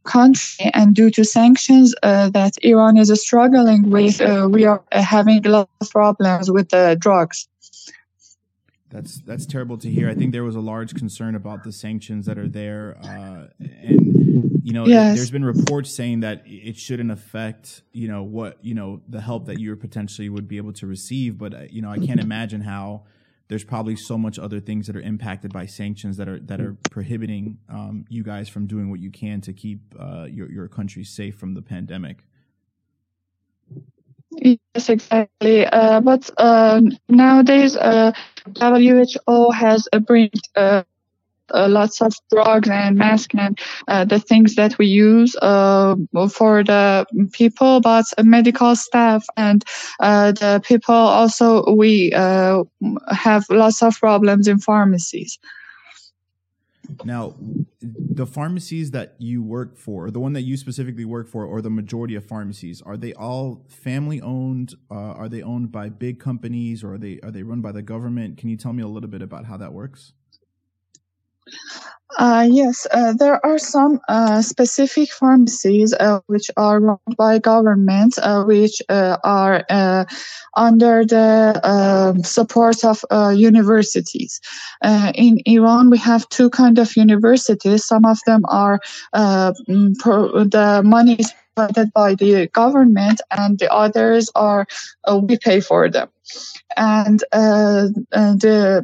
country. And due to sanctions that Iran is struggling with we are having a lot of problems with the drugs that's that's terrible to hear. I think there was a large concern about the sanctions that are there, uh, and you know, yes. there's been reports saying that it shouldn't affect you know what you know the help that you potentially would be able to receive. But uh, you know, I can't imagine how there's probably so much other things that are impacted by sanctions that are that are prohibiting um, you guys from doing what you can to keep uh, your your country safe from the pandemic. Yes, exactly. Uh, but uh, nowadays, uh, WHO has uh, bring uh, uh, lots of drugs and masks and the things that we use for the people, but medical staff and the people also we have lots of problems in pharmacies. Now, the pharmacies that you work for, the one that you specifically work for, or the majority of pharmacies, are they all family owned? Uh, are they owned by big companies, or are they are they run by the government? Can you tell me a little bit about how that works? Uh, yes, uh, there are some uh, specific pharmacies uh, which are run by government, uh, which uh, are under the support of universities. in Iran, we have two kind of universities. Some of them are mm, pro- the money is provided by the government, and the others are we pay for them. And the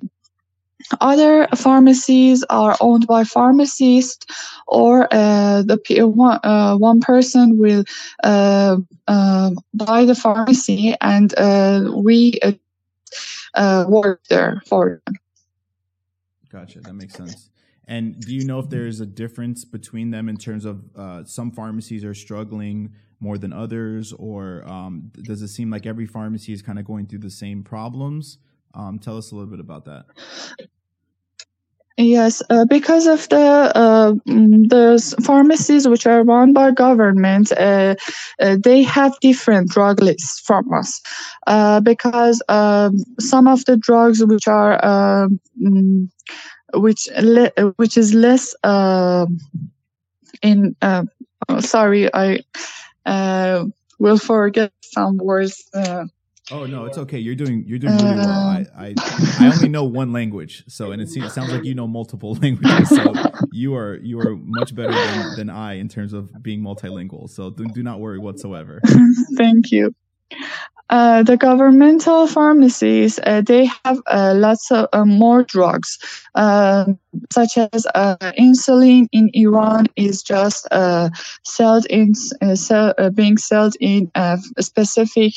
other pharmacies are owned by pharmacists or uh, the one, uh, one person will uh, uh buy the pharmacy and uh, we uh, work there for them. Gotcha. That makes sense. And do you know if there's a difference between them in terms of some pharmacies are struggling more than others or um, does it seem like every pharmacy is kind of going through the same problems um, tell us a little bit about that. Yes, uh, because of the uh, mm, the pharmacies which are run by government, uh, uh they have different drug lists from us. Uh, because um, some of the drugs which are um, mm, which le- which is less um, in oh, sorry I will forget some words. Oh no, it's okay. You're doing you're doing really well. I, I I only know one language, so and it, seems, it sounds like you know multiple languages. So you are you are much better than, than I in terms of being multilingual. So do, do not worry whatsoever. Thank you. Uh, the governmental pharmacies uh, they have uh, lots of uh, more drugs um, such as uh, insulin in Iran is just uh, sold in uh, sell, uh, being sold in uh, specific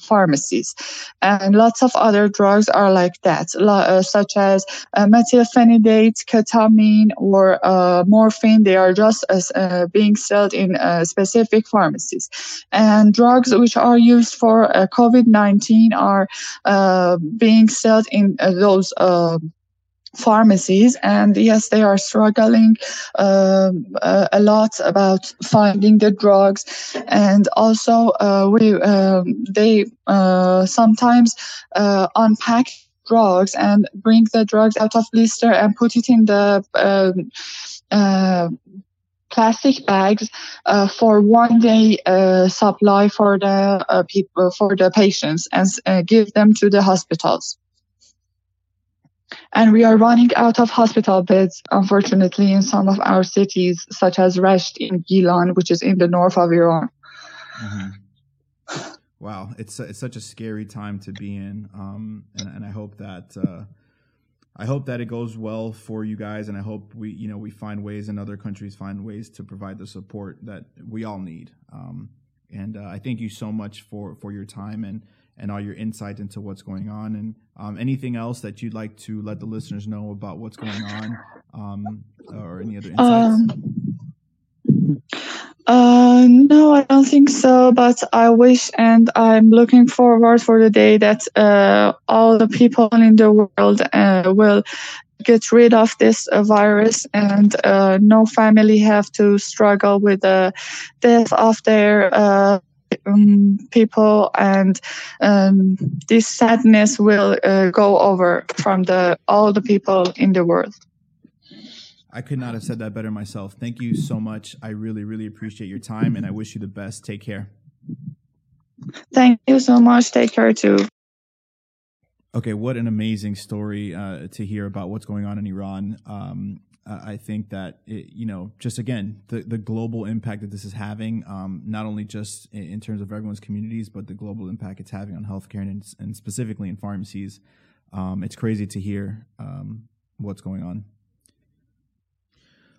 pharmacies. And lots of other drugs are like that such as methylphenidate ketamine or morphine. They are just being sold in specific pharmacies. And drugs which are used for uh, COVID 19 are uh, being sold in those uh, those pharmacies. And yes they are struggling uh, a lot about finding the drugs. And also uh, we um, they uh, sometimes unpack drugs and bring the drugs out of blister and put it in the um, plastic bags uh, for one day uh, supply for the uh, people for the patients and uh, give them to the hospitals and we are running out of hospital beds unfortunately in some of our cities such as Rasht in Gilan which is in the north of Iran mm-hmm. wow it's it's such a scary time to be in um, and, and I hope that uh, I hope that it goes well for you guys, and I hope we, you know, we find ways and other countries find ways to provide the support that we all need. Um, and uh, I thank you so much for for your time and and all your insight into what's going on. And um, anything else that you'd like to let the listeners know about what's going on, um, or any other insights. Um, uh, no, I don't think so. But I wish and I'm looking forward for the day that uh, all the people in the world uh, will get rid of this uh, virus and uh, no family have to struggle with the death of their uh, um, people and um, this sadness will go over from the all the people in the world. I could not have said that better myself. Thank you so much. I really, really appreciate your time and I wish you the best. Take care. Thank you so much. Take care too. Okay, what an amazing story uh, to hear about what's going on in Iran. Um, I think that it, you know, just again, the the global impact that this is having, um, not only just in, in, terms of everyone's communities, but the global impact it's having on healthcare and, and specifically in pharmacies. Um, it's crazy to hear um, what's going on.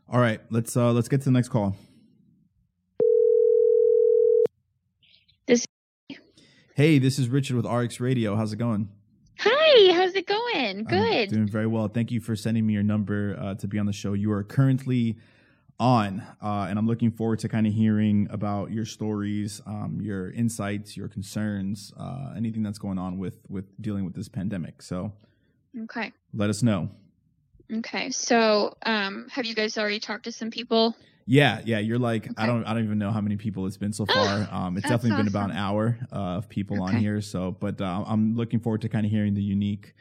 All right, let's uh let's get to the next call. This Hey, this is Richard with RX Radio. How's it going? Hi, how's it going? Good. I'm doing very well. Thank you for sending me your number uh, to be on the show. You are currently on, uh, and I'm looking forward to kind of hearing about your stories, um, your insights, your concerns, uh, anything that's going on with with dealing with this pandemic. So, okay, let us know. Okay. So, um, have you guys already talked to some people? Yeah, yeah. You're like okay. I don't I don't even know how many people it's been so far. Um, it's definitely awesome. been about an hour uh, of people okay. on here. So, but uh, I'm looking forward to kind of hearing the unique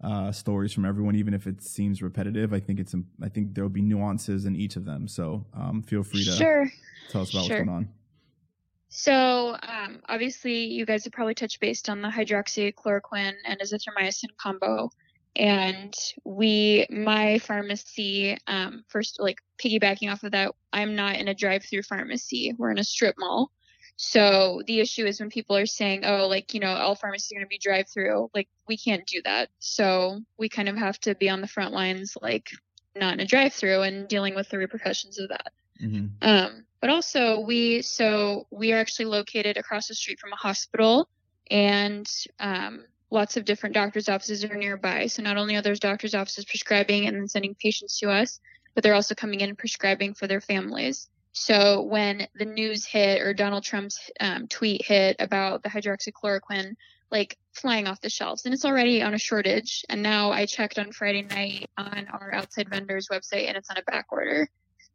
uh, stories from everyone, even if it seems repetitive. I think it's I think there will be nuances in each of them. So, um, feel free to sure. tell us about sure. what's going on. So, um, obviously, you guys have probably touched based on the hydroxychloroquine and azithromycin combo and we my pharmacy um, first like piggybacking off of that i'm not in a drive-through pharmacy we're in a strip mall So the issue is when people are saying, oh, like, you know, all pharmacies are going to be drive through, like, we can't do that. So we kind of have to be on the front lines, like, not in a drive through and dealing with the repercussions of that. Mm-hmm. Um, but also we, so we are actually located across the street from a hospital and, um, lots of different doctors' offices are nearby. So not only are those doctors' offices prescribing and then sending patients to us, but they're also coming in and prescribing for their families. So when the news hit or Donald Trump's um, tweet hit about the hydroxychloroquine like flying off the shelves, and it's already on a shortage. And now I checked on Friday night on our outside vendor's website, and it's on a back order.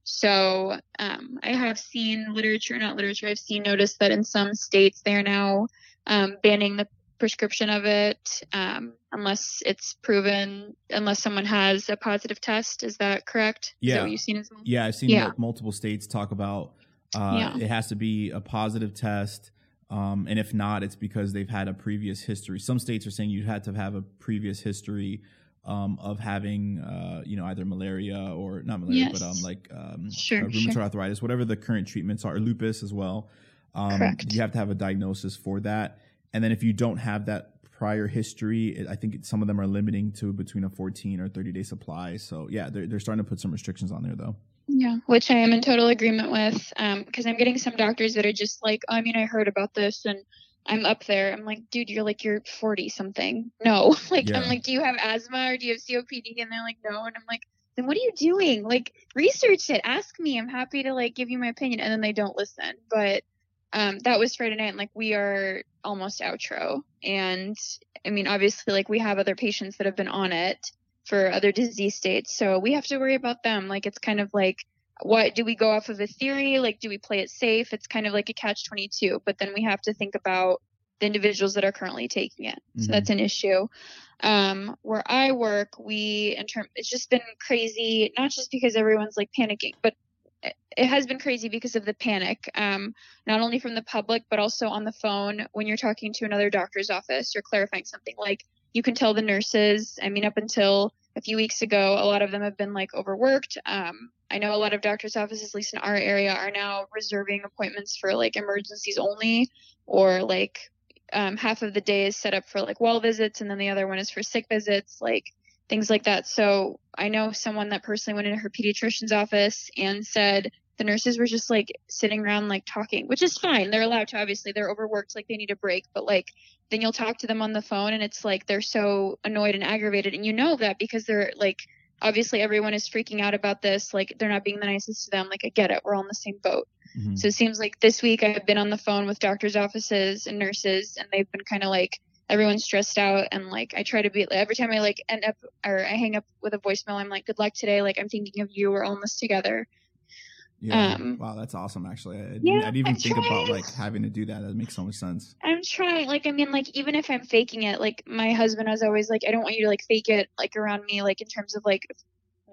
So um, I have seen literature, not literature. I've seen notice that in some states they are now um, banning the prescription of it um, unless it's proven, unless someone has a positive test. Is that correct? Yeah. that what you've seen as well? Yeah, I've seen Yeah. multiple states talk about uh, Yeah. it has to be a positive test. Um, and if not, it's because they've had a previous history. Some states are saying you had to have a previous history um, of having, uh, you know, either malaria or not malaria, but um, like um, Sure, uh, rheumatoid sure. arthritis, whatever the current treatments are, or lupus as well. Um, Correct. You have to have a diagnosis for that. And then if you don't have that prior history, it, I think some of them are limiting to between a 14 or 30 day supply. So yeah, they're, they're starting to put some restrictions on there though. Yeah, which I am in total agreement with. Um, because I'm getting some doctors that are just like, oh, I mean, I heard about this and I'm up there. I'm like, dude, you're like, you're 40 something. No. like, Yeah. I'm like, do you have asthma or do you have COPD? And they're like, no. And I'm like, then what are you doing? Like, research it. Ask me. I'm happy to like give you my opinion. And then they don't listen. But um, that was Friday night. And like, we are almost outro. And I mean, obviously, like, we have other patients that have been on it for other disease states. So we have to worry about them. Like, it's kind of like, what do we go off of a theory? Like, do we play it safe? It's kind of like a catch 22, but then we have to think about the individuals that are currently taking it. Mhm. So that's an issue. Um, where I work, we, in term, it's just been crazy, not just because everyone's like panicking, but it- has been crazy because of the panic, um, not only from the public, but also on the phone when you're talking to another doctor's office or clarifying something. Like, you can tell the nurses, I mean, up until a few weeks ago, a lot of them have been like overworked. Um, I know a lot of doctors' offices, at least in our area, are now reserving appointments for like emergencies only, or like um, half of the day is set up for like well visits, and then the other one is for sick visits, like things like that. So I know someone that personally went into her pediatrician's office and said the nurses were just like sitting around like talking, which is fine. They're allowed to, obviously, they're overworked, like they need a break, but like then you'll talk to them on the phone and it's like they're so annoyed and aggravated. And you know that because they're like obviously everyone is freaking out about this. Like they're not being the nicest to them. Like i get it. We're all in the same boat. Mhm. so it seems like this week i've been on the phone with doctors offices and nurses and they've been kind of like everyone's stressed out and like i try to be every time i like end up or i hang up with a voicemail i'm like good luck today like i'm thinking of you we're this together Yeah. Um, wow, that's awesome. Actually, I didn't, yeah, I didn't even I'm think about like having to do that. That makes so much sense. I'm trying. Like, I mean, like, even if I'm faking it, like, my husband was always like, I don't want you to like fake it, like, around me, like, in terms of like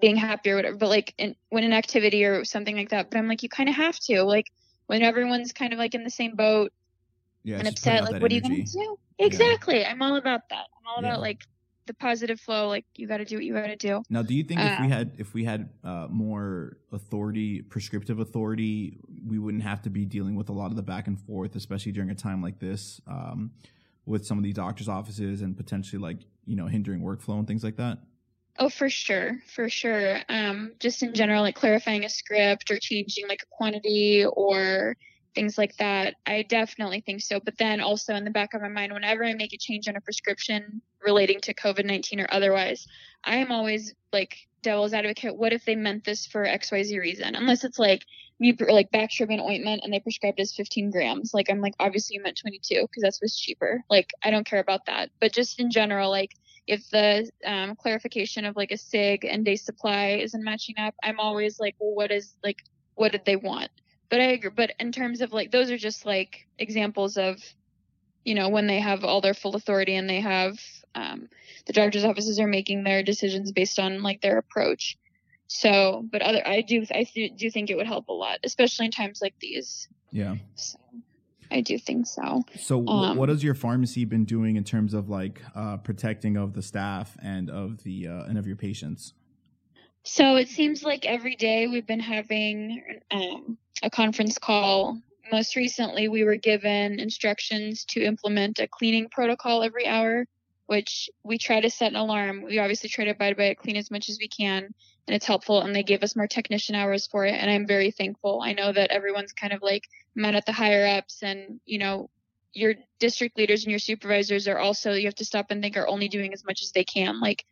being happy or whatever. But like, in, when an activity or something like that. But I'm like, you kind of have to. Like, when everyone's kind of like in the same boat Yeah, and upset, like, what are you gonna do? Exactly. I'm all about that. I'm all Yeah. about like the positive flow. Like, you got to do what you got to do. Now, do you think if we Uh, had if we had uh, more authority, prescriptive authority, we wouldn't have to be dealing with a lot of the back and forth, especially during a time like this, um, with some of these doctors' offices and potentially like you know hindering workflow and things like that? Oh, for sure, for sure. Um, just in general, like clarifying a script or changing like a quantity or things like that. I definitely think so. But then also in the back of my mind, whenever I make a change on a prescription relating to COVID 19 or otherwise, I am always like devil's advocate. What if they meant this for XYZ reason? Unless it's like, you like Bactrim ointment and they prescribed as 15 grams. Like, I'm like, obviously you meant 22 because that's what's cheaper. Like, I don't care about that. But just in general, like, if the um, clarification of like a sig and day supply isn't matching up, I'm always like, well, what is like, what did they want? But I agree. But in terms of like, those are just like examples of, you know, when they have all their full authority and they have um, the doctor's offices are making their decisions based on like their approach. So, but other, I do, I th- do think it would help a lot, especially in times like these. Yeah. So, I do think so. So, Um, what has your pharmacy been doing in terms of like uh, protecting of the staff and of the uh, and of your patients? So it seems like every day we've been having um, a conference call most recently, we were given instructions to implement a cleaning protocol every hour, which we try to set an alarm. We obviously try to abide by it, clean as much as we can, and it's helpful. And they gave us more technician hours for it, and I'm very thankful. I know that everyone's kind of like met at the higher ups, and you know, your district leaders and your supervisors are also you have to stop and think are only doing as much as they can. Like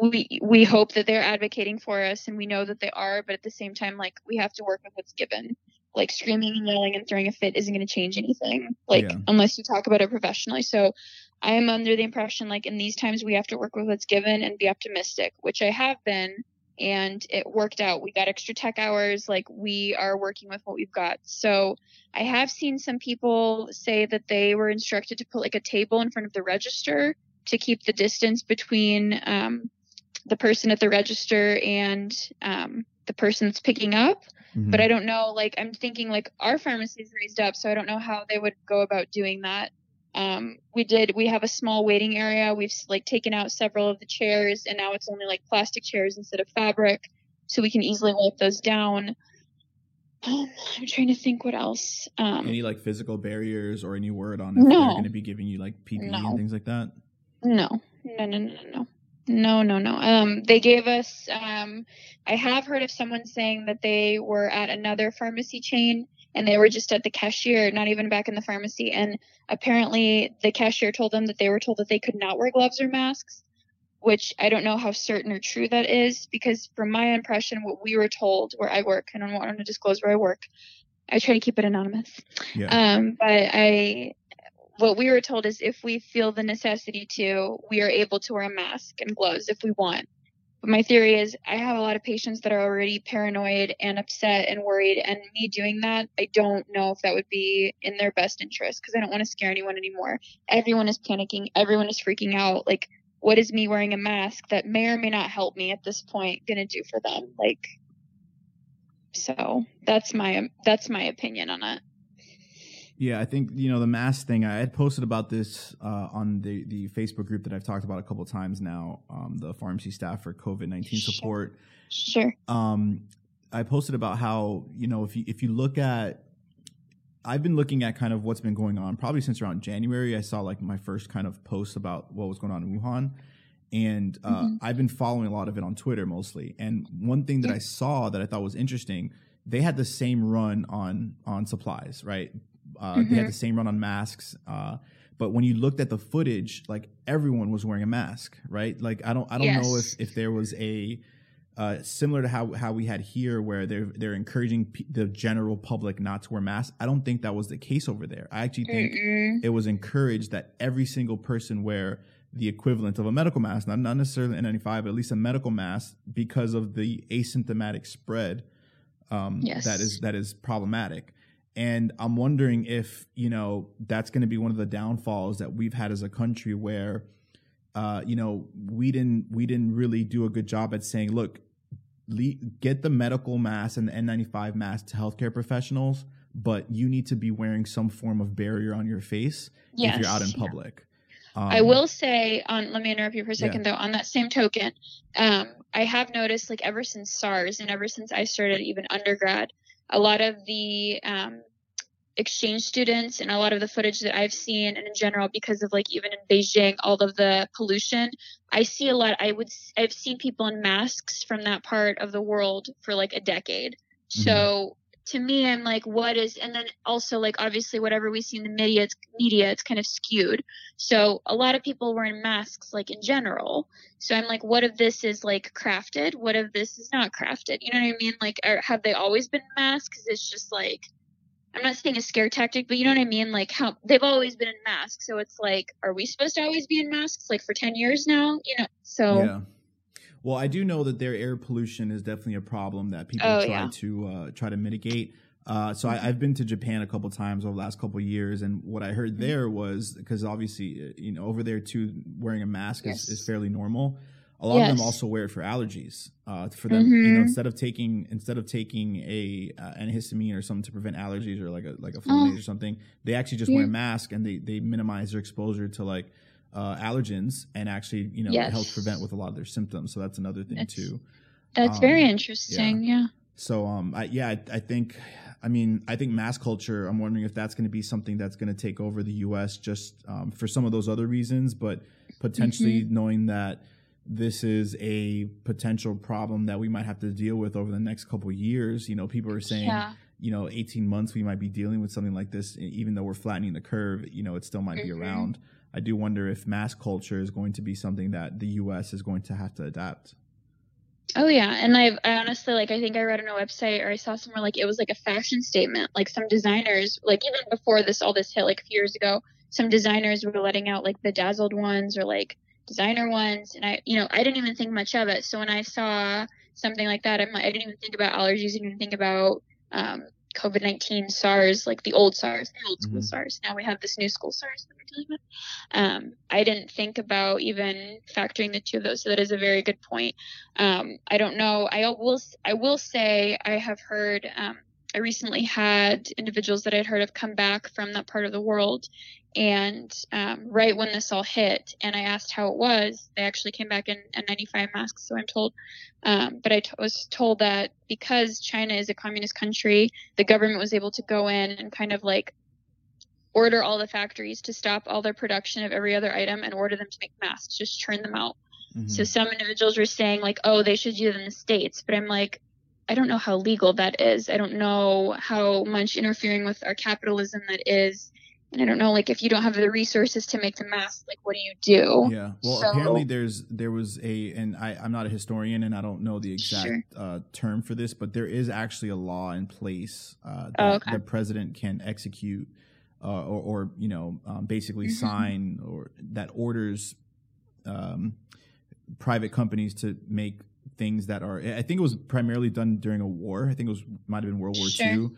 we we hope that they're advocating for us and we know that they are but at the same time like we have to work with what's given. Like screaming and yelling and throwing a fit isn't going to change anything like yeah. unless you talk about it professionally. So i am under the impression like in these times we have to work with what's given and be optimistic which i have been and it worked out. We got extra tech hours like we are working with what we've got. So i have seen some people say that they were instructed to put like a table in front of the register to keep the distance between um, the person at the register and um, the person that's picking up. Mm-hmm. But I don't know, like, I'm thinking, like, our pharmacy is raised up, so I don't know how they would go about doing that. Um, we did, we have a small waiting area. We've, like, taken out several of the chairs, and now it's only, like, plastic chairs instead of fabric, so we can easily wipe those down. Um, I'm trying to think what else. Um, any, like, physical barriers or any word on if no. they're going to be giving you, like, PPE no. and things like that? No, no, no, no, no. No, no, no. Um, they gave us. Um, I have heard of someone saying that they were at another pharmacy chain and they were just at the cashier, not even back in the pharmacy. And apparently, the cashier told them that they were told that they could not wear gloves or masks, which I don't know how certain or true that is because, from my impression, what we were told where I work, and I don't want to disclose where I work, I try to keep it anonymous. Yeah. Um, but I what we were told is if we feel the necessity to, we are able to wear a mask and gloves if we want. But my theory is I have a lot of patients that are already paranoid and upset and worried. And me doing that, I don't know if that would be in their best interest because I don't want to scare anyone anymore. Everyone is panicking. Everyone is freaking out. Like, what is me wearing a mask that may or may not help me at this point going to do for them? Like, so that's my, that's my opinion on it. Yeah, I think you know the mask thing. I had posted about this uh, on the the Facebook group that I've talked about a couple times now. Um, the pharmacy staff for COVID nineteen support. Sure. Um, I posted about how you know if you if you look at, I've been looking at kind of what's been going on probably since around January. I saw like my first kind of post about what was going on in Wuhan, and uh, mm-hmm. I've been following a lot of it on Twitter mostly. And one thing that yeah. I saw that I thought was interesting, they had the same run on on supplies, right? Uh, mm-hmm. They had the same run on masks. Uh, but when you looked at the footage, like everyone was wearing a mask, right? Like I don't, I don't yes. know if if there was a uh, similar to how how we had here, where they're they're encouraging p- the general public not to wear masks. I don't think that was the case over there. I actually think Mm-mm. it was encouraged that every single person wear the equivalent of a medical mask, not not necessarily N95, but at least a medical mask, because of the asymptomatic spread um, yes. that is that is problematic. And I'm wondering if, you know, that's going to be one of the downfalls that we've had as a country where, uh, you know, we didn't, we didn't really do a good job at saying, look, le- get the medical mask and the N95 mask to healthcare professionals, but you need to be wearing some form of barrier on your face yes. if you're out in public. Um, I will say on let me interrupt you for a second yeah. though. On that same token, um, I have noticed like ever since SARS and ever since I started even undergrad, a lot of the um, exchange students and a lot of the footage that I've seen and in general because of like even in Beijing all of the pollution I see a lot I would I've seen people in masks from that part of the world for like a decade mm-hmm. so to me I'm like what is and then also like obviously whatever we see in the media it's media it's kind of skewed so a lot of people wearing masks like in general so I'm like what if this is like crafted what if this is not crafted you know what I mean like are, have they always been masks it's just like I'm not saying a scare tactic, but you know what I mean? Like how they've always been in masks. So it's like, are we supposed to always be in masks like for 10 years now? You know, so. Yeah. Well, I do know that their air pollution is definitely a problem that people oh, try yeah. to uh, try to mitigate. Uh, so mm-hmm. I, have been to Japan a couple times over the last couple years, and what I heard mm-hmm. there was because obviously, uh, you know, over there too, wearing a mask yes. is, is fairly normal a lot yes. of them also wear it for allergies. Uh, for them, mm-hmm. you know, mm-hmm. instead of taking instead of taking a uh, antihistamine or something to prevent allergies or like a like a Flonase oh. or something, they actually just yeah. wear a mask and they they minimize their exposure to like uh, allergens and actually you know yes. help prevent with a lot of their symptoms. So that's another thing that's, too. That's um, very interesting. Yeah. yeah. So um, I, yeah, I, I think I mean, I think mass culture. I'm wondering if that's going to be something that's going to take over the U.S. just um, for some of those other reasons, but potentially Mm-hmm. knowing that this is a potential problem that we might have to deal with over the next couple of years. You know, people are saying, Yeah. you know, 18 months we might be dealing with something like this, even though we're flattening the curve. You know, it still might be Mhm. around. I do wonder if mass culture is going to be something that the U.S. is going to have to adapt. Oh yeah, and I've I honestly like I think I read on a website or I saw somewhere like it was like a fashion statement. Like some designers, like even before this all this hit, like a few years ago, some designers were letting out like bedazzled ones or like designer ones, and I you know I didn't even think much of it. So when I saw something like that, I'm I didn't even think about allergies, I didn't even think about um, COVID nineteen, SARS, like the old SARS, the old school Mhm. SARS. Now we have this new school SARS that we're dealing with. Um, I didn't think about even factoring the two of those. So that is a very good point. Um, I don't know. I will. I will say I have heard. Um, I recently had individuals that I'd heard of come back from that part of the world, and um, right when this all hit, and I asked how it was, they actually came back in N95 masks. So I'm told, um, but I t- was told that because China is a communist country, the government was able to go in and kind of like order all the factories to stop all their production of every other item and order them to make masks, just churn them out. Mhm. So some individuals were saying like, oh, they should do it in the states, but I'm like, I don't know how legal that is. I don't know how much interfering with our capitalism that is, I don't know like if you don't have the resources to make the mask, like what do you do? Yeah. Well, So- apparently there's there was a and I I'm not a historian and I don't know the exact Sure. uh, term for this, but there is actually a law in place uh, that Oh, okay. the president can execute uh, or, or you know um, basically Mhm. sign or that orders um, private companies to make things that are. I think it was primarily done during a war. I think it was might have been World War Sure. II.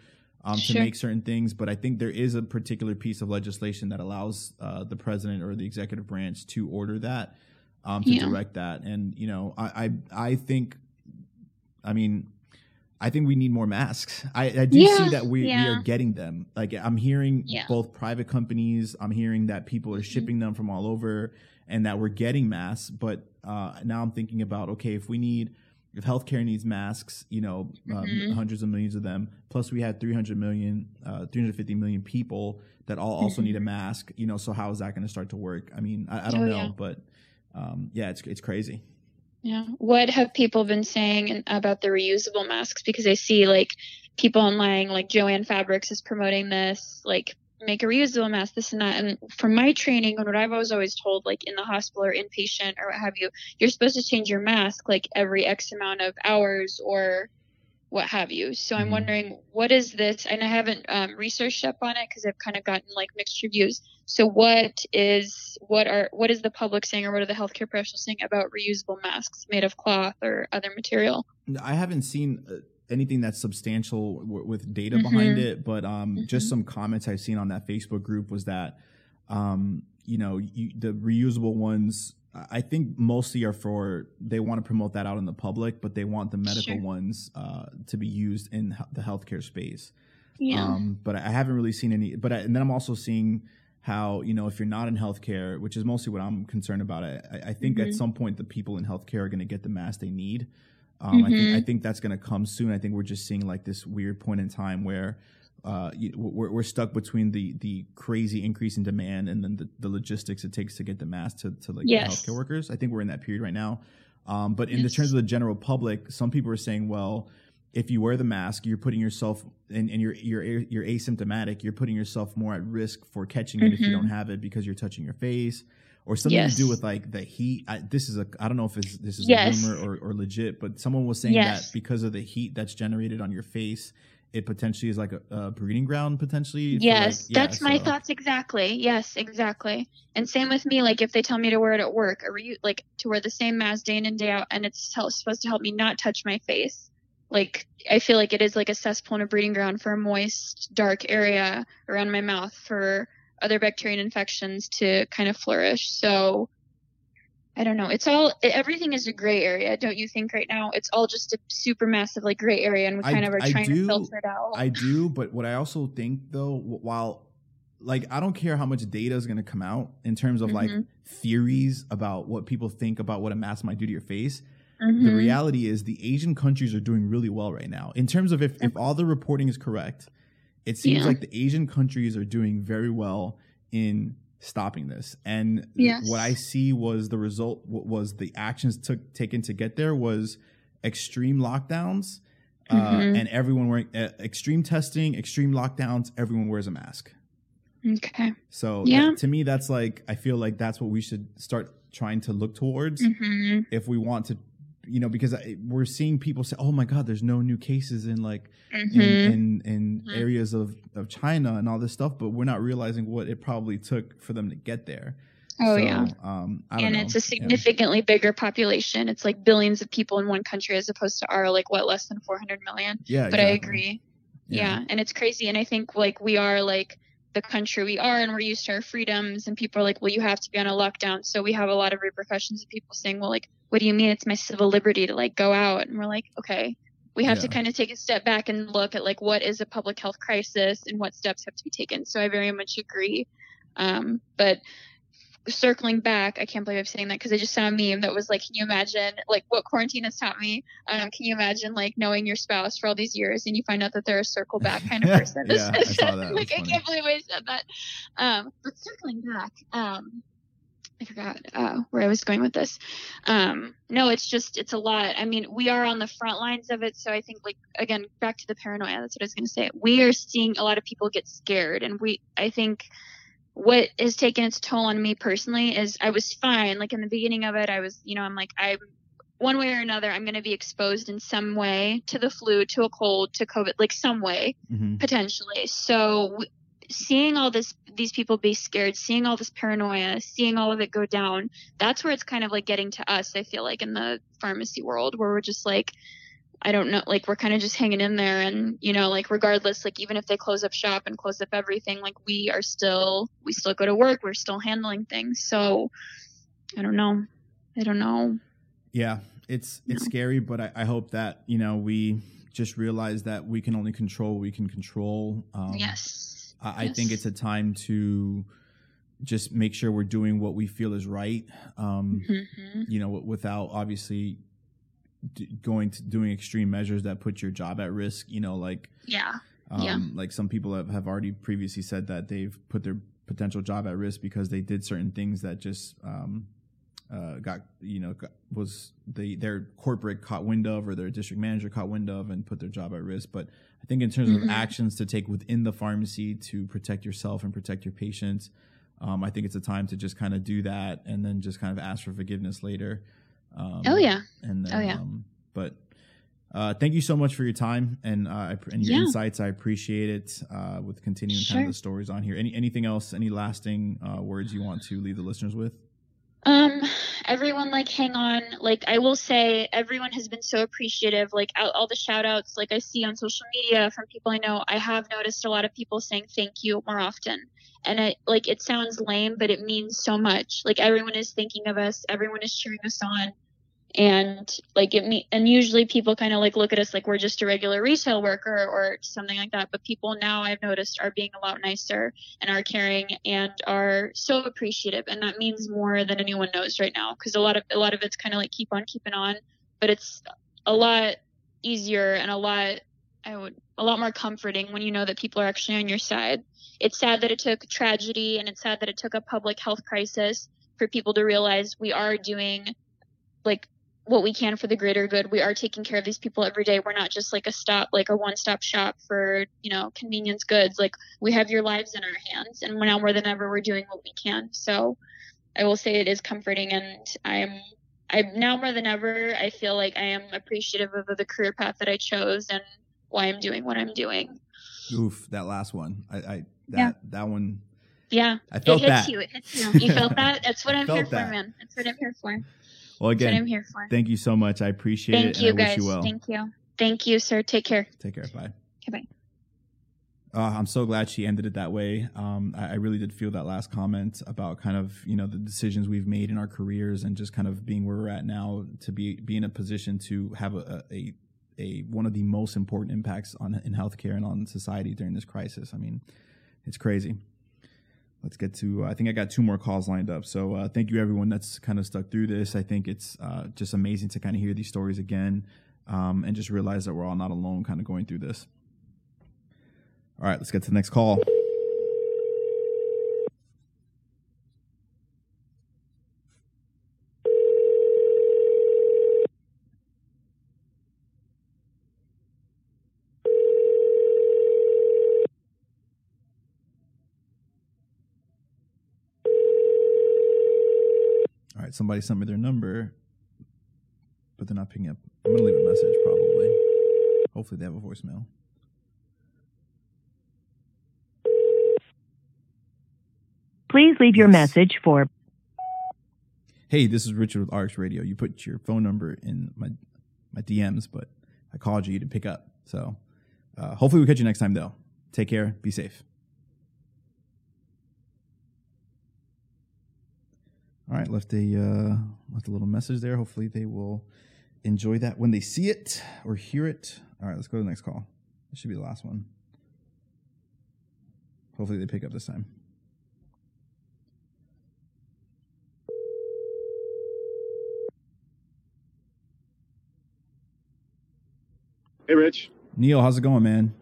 Um, to make certain things, but I think there is a particular piece of legislation that allows uh, the president or the executive branch to order that, um, to Yeah. direct that. And you know, I, I I think, I mean, I think we need more masks. I, I do Yeah, see that we, we are getting them. Like I'm hearing Yeah. both private companies. I'm hearing that people are Mhm. shipping them from all over, and that we're getting masks. But uh, now I'm thinking about okay, if we need if healthcare needs masks, you know, um, Mhm. hundreds of millions of them, plus we had 300 million, uh, 350 million people that all also need a mask, you know, so how is that going to start to work? I mean, I, I don't Oh, know, yeah. but um, yeah, it's, it's crazy. Yeah. What have people been saying about the reusable masks? Because I see like people online, like Jo-Ann Fabrics is promoting this, like make a reusable mask, this and that. And from my training and what I've always always told, like in the hospital or inpatient or what have you, you're supposed to change your mask like every X amount of hours or what have you. So I'm Mhm. wondering what is this? And I haven't um, researched up on it because I've kind of gotten like mixed reviews. So what is what are what is the public saying or what are the healthcare professionals saying about reusable masks made of cloth or other material? I haven't seen uh, anything that's substantial w- with data behind Mhm. it, but um, just Mhm. some comments I've seen on that Facebook group was that, um, you know, you, the reusable ones. I think mostly are for they want to promote that out in the public, but they want the medical Sure. ones uh, to be used in the healthcare space. Yeah. Um, but I haven't really seen any. But I, and then I'm also seeing how you know if you're not in healthcare, which is mostly what I'm concerned about. I, I- think at Mhm. some point the people in healthcare are going to get the mask they need. Um, I think. I think that's going to come soon. I think we're just seeing like this weird point in time where. Uh, you, we're, we're stuck between the the crazy increase in demand and then the, the logistics it takes to get the mask to, to like Yes. healthcare workers. I think we're in that period right now. Um, but in the terms of the general public, some people are saying, well, if you wear the mask, you're putting yourself and, and you're you're you're asymptomatic. You're putting yourself more at risk for catching it if you Mhm. don't have it because you're touching your face or something to do with like the heat. I, this is a I don't know if it's, this is Yes. a rumor or, or legit, but someone was saying Yes. that because of the heat that's generated on your face, it potentially is like a, a breeding ground potentially. Yes, like- yeah, that's my thoughts exactly. Yes, exactly. And same with me. Like if they tell me to wear it at work, or you like to wear the same mask day in and day out, and it's hel- supposed to help me not touch my face. Like I feel like it is like a cesspool and a breeding ground for a moist, dark area around my mouth for other bacterial infections to kind of flourish. So I don't know. It's all everything is a gray area, don't you think? Right now, it's all just a super massive like gray area, and we I- kind of are I trying do- to filter it out. I do, but what I also think though, while like I don't care how much data is going to come out in terms of like Mhm. theories about what people think about what a mask might do to your face. the Mhm. reality is the Asian countries are doing really well right now. In terms of if, if all the reporting is correct, it seems Yeah. like the Asian countries are doing very well in stopping this. And Yes. what I see was the result what was the actions took taken to get there was extreme lockdowns uh, Mhm. and everyone wearing uh, extreme testing, extreme lockdowns, everyone wears a mask. Okay. So Yeah. that- to me that's like I feel like that's what we should start trying to look towards hmm if we want to you know because I, we're seeing people say oh my god there's no new cases in like in hmm in, in Mhm. areas of of China and all this stuff but we're not realizing what it probably took for them to get there Oh So, yeah. um I don't and know. it's a Yeah. significantly bigger population. It's like billions of people in one country as opposed to our like what less than 400 million. yeah, But I exactly. agree. Yeah. and it's crazy. And I think like we are like the country we are, and we're used to our freedoms. And people are like, well, you have to be on a lockdown. So we have a lot of repercussions of people saying, well, like, what do you mean? It's my civil liberty to like go out. And we're like, okay. We have to kind of take a step back and look at like what is a public health crisis and what steps have to be taken. So I very much agree. Um, but circling back, I can't believe I'm saying that because I just saw a meme that was like, can you imagine like what quarantine has taught me? Um, can you imagine like knowing your spouse for all these years and you find out that they're a circle back kind of person? Yeah, I saw that. Like I can't believe I said that. Um, but circling back, um, I forgot uh, where I was going with this. Um, no, it's just it's a lot. I mean, we are on the front lines of it, so I think like again back to the paranoia. That's what I was going to say. We are seeing a lot of people get scared, and we I think what has taken its toll on me personally is I was fine. Like in the beginning of it, I was you know I'm like I'm one way or another I'm going to be exposed in some way to the flu, to a cold, to COVID, like some way Mhm. potentially. So w- seeing all this these people be scared, seeing all this paranoia, seeing all of it go down, that's where it's kind of like getting to us, I feel like in the pharmacy world where we're just like I don't know, like we're kind of just hanging in there and you know, like regardless like even if they close up shop and close up everything, like we are still we still go to work, we're still handling things. So I don't know. I don't know. Yeah, it's it's No. scary, but I, I hope that you know we just realize that we can only control what we can control. Um, yes. I, I think it's a time to just make sure we're doing what we feel is right. Um, Mhm. You know, without obviously d- going to doing extreme measures that put your job at risk. You know, like Yeah. um, Yeah. like some people have, have already previously said that they've put their potential job at risk because they did certain things that just um, uh, got you know got, was the their corporate caught wind of or their district manager caught wind of and put their job at risk. But I think in terms Mhm. of actions to take within the pharmacy to protect yourself and protect your patients, um, I think it's a time to just kind of do that and then just kind of ask for forgiveness later. Um, Oh yeah. and then, Oh, yeah. um, but uh, thank you so much for your time and uh, and your Yeah. insights. I appreciate it. Uh, with continuing kind of the stories on here. Any anything else? Any lasting uh, words you want to leave the listeners with? Um, everyone like hang on. Like I will say, everyone has been so appreciative. Like all, all the shout outs, like I see on social media from people I know. I have noticed a lot of people saying thank you more often, and it like it sounds lame, but it means so much. Like everyone is thinking of us. Everyone is cheering us on. And like it me and usually people kind of like look at us like we're just a regular retail worker or something like that. But people now I've noticed are being a lot nicer and are caring and are so appreciative and that means more than anyone knows right now because a lot of a lot of it's kind of like keep on keeping on but it's a lot easier and a lot I would a lot more comforting when you know that people are actually on your side. It's sad that it took tragedy and it's sad that it took a public health crisis for people to realize we are doing like what we can for the greater good. We are taking care of these people every day. We're not just like a stop, like a one-stop shop for, you know, convenience goods. Like we have your lives in our hands and now more than ever we're doing what we can. So I will say it is comforting and I'm I'm now more than ever I feel like I am appreciative of the career path that I chose and why I'm doing what I'm doing. Oof, that last one. I, I that Yeah. that one. Yeah. I felt it hits that. you. It hits you. You felt that? That's what I'm here for, man. That's what I'm here for. Well, what I'm again, here for. thank you so much. I appreciate it. Thank you guys. wish you well. Thank you. Thank you, sir. Take care. Take care. Bye. Okay, bye. Uh, I'm so glad she ended it that way. Um, I, I really did feel that last comment about kind of you know the decisions we've made in our careers and just kind of being where we're at now to be be in a position to have a a, a one of the most important impacts on in healthcare and on society during this crisis. I mean, it's crazy. Let's get to. I think I got two more calls lined up. So uh, thank you everyone that's kind of stuck through this. I think it's uh, just amazing to kind of hear these stories again um, and just realize that we're all not alone, kind of going through this. All right, let's get to the next call. All right, somebody sent me their number, but they're not picking up. I'm gonna leave a message probably. Hopefully, they have a voicemail. Please leave your message for Hey, this is Richard with RX Radio. You put your phone number in my my DMs, but I called you, didn't pick up. So uh, hopefully we'll catch you next time though. Take care. Be safe. All right, left a uh, left a little message there. Hopefully they will enjoy that when they see it or hear it. All right, let's go to the next call. This should be the last one. Hopefully they pick up this time. Hey, Rich. Neal, how's it going, man?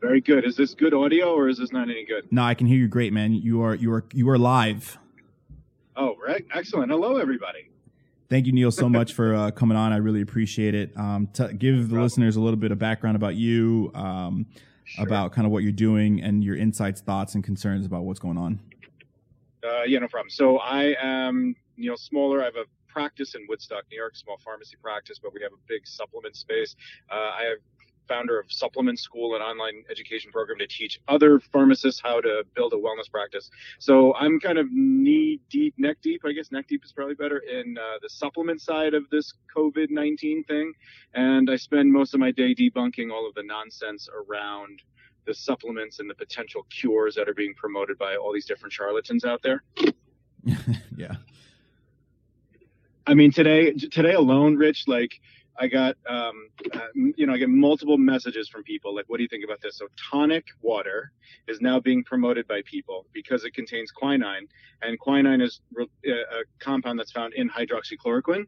Very good. Is this good audio or is this not any good? No, I can hear you great, man. You are you are you are live. Oh, right. Excellent. Hello, everybody. Thank you, Neal, so much for uh, coming on. I really appreciate it. Um, t- give the listeners a little bit of background about you, um, Sure. about kind of what you're doing, and your insights, thoughts, and concerns about what's going on. Uh, yeah, no problem. So I am Neal Smoller. I have a practice in Woodstock, New York, small pharmacy practice, but we have a big supplement space. Uh, I have founder of Supplement School, an online education program to teach other pharmacists how to build a wellness practice. So I'm kind of knee deep, neck deep, I guess neck deep is probably better in uh, the supplement side of this COVID 19 thing. And I spend most of my day debunking all of the nonsense around the supplements and the potential cures that are being promoted by all these different charlatans out there. yeah. I mean, today today alone, Rich, like I got, um, uh, you know, I get multiple messages from people like, "What do you think about this?" So tonic water is now being promoted by people because it contains quinine, and quinine is re- uh, a compound that's found in hydroxychloroquine.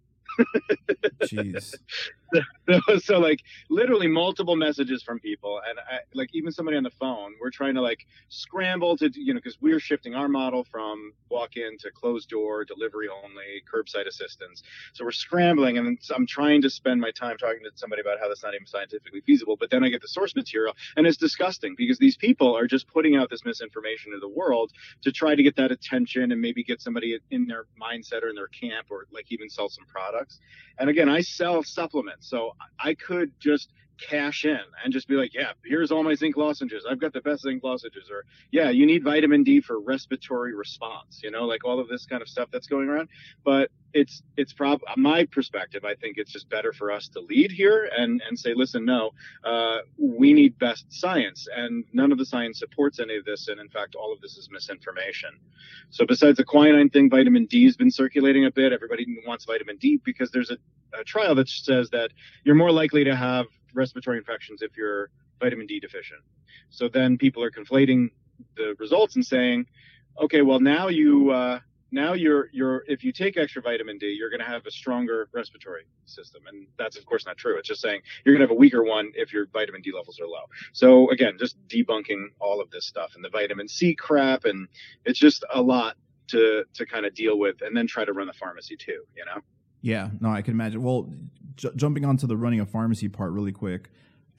Jeez. so, like literally multiple messages from people. And I, like even somebody on the phone we're trying to like scramble to you know because we're shifting our model from walk in to closed door delivery only curbside assistance. So we're scrambling and i'm trying to spend my time talking to somebody about how that's not even scientifically feasible but then i get the source material and it's disgusting because these people are just putting out this misinformation to the world to try to get that attention and maybe get somebody in their mindset or in their camp or like even sell some products. And again i sell supplements so i could just cash in and just be like, yeah, here's all my zinc lozenges. I've got the best zinc lozenges. Or, yeah, you need vitamin D for respiratory response, you know, like all of this kind of stuff that's going around. But it's, it's prob my perspective. I think it's just better for us to lead here and, and say, listen, no, uh, we need best science and none of the science supports any of this. And in fact, all of this is misinformation. So besides the quinine thing, vitamin D has been circulating a bit. Everybody wants vitamin D because there's a, a trial that says that you're more likely to have respiratory infections if you're vitamin D deficient. So then people are conflating the results and saying, okay, well now you uh, now you're you're if you take extra vitamin D, you're going to have a stronger respiratory system, and that's of course not true. It's just saying you're going to have a weaker one if your vitamin D levels are low. So again, just debunking all of this stuff and the vitamin C crap, and it's just a lot to to kind of deal with, and then try to run the pharmacy too. You know. Yeah, no, I can imagine. Well, j- jumping onto the running a pharmacy part really quick.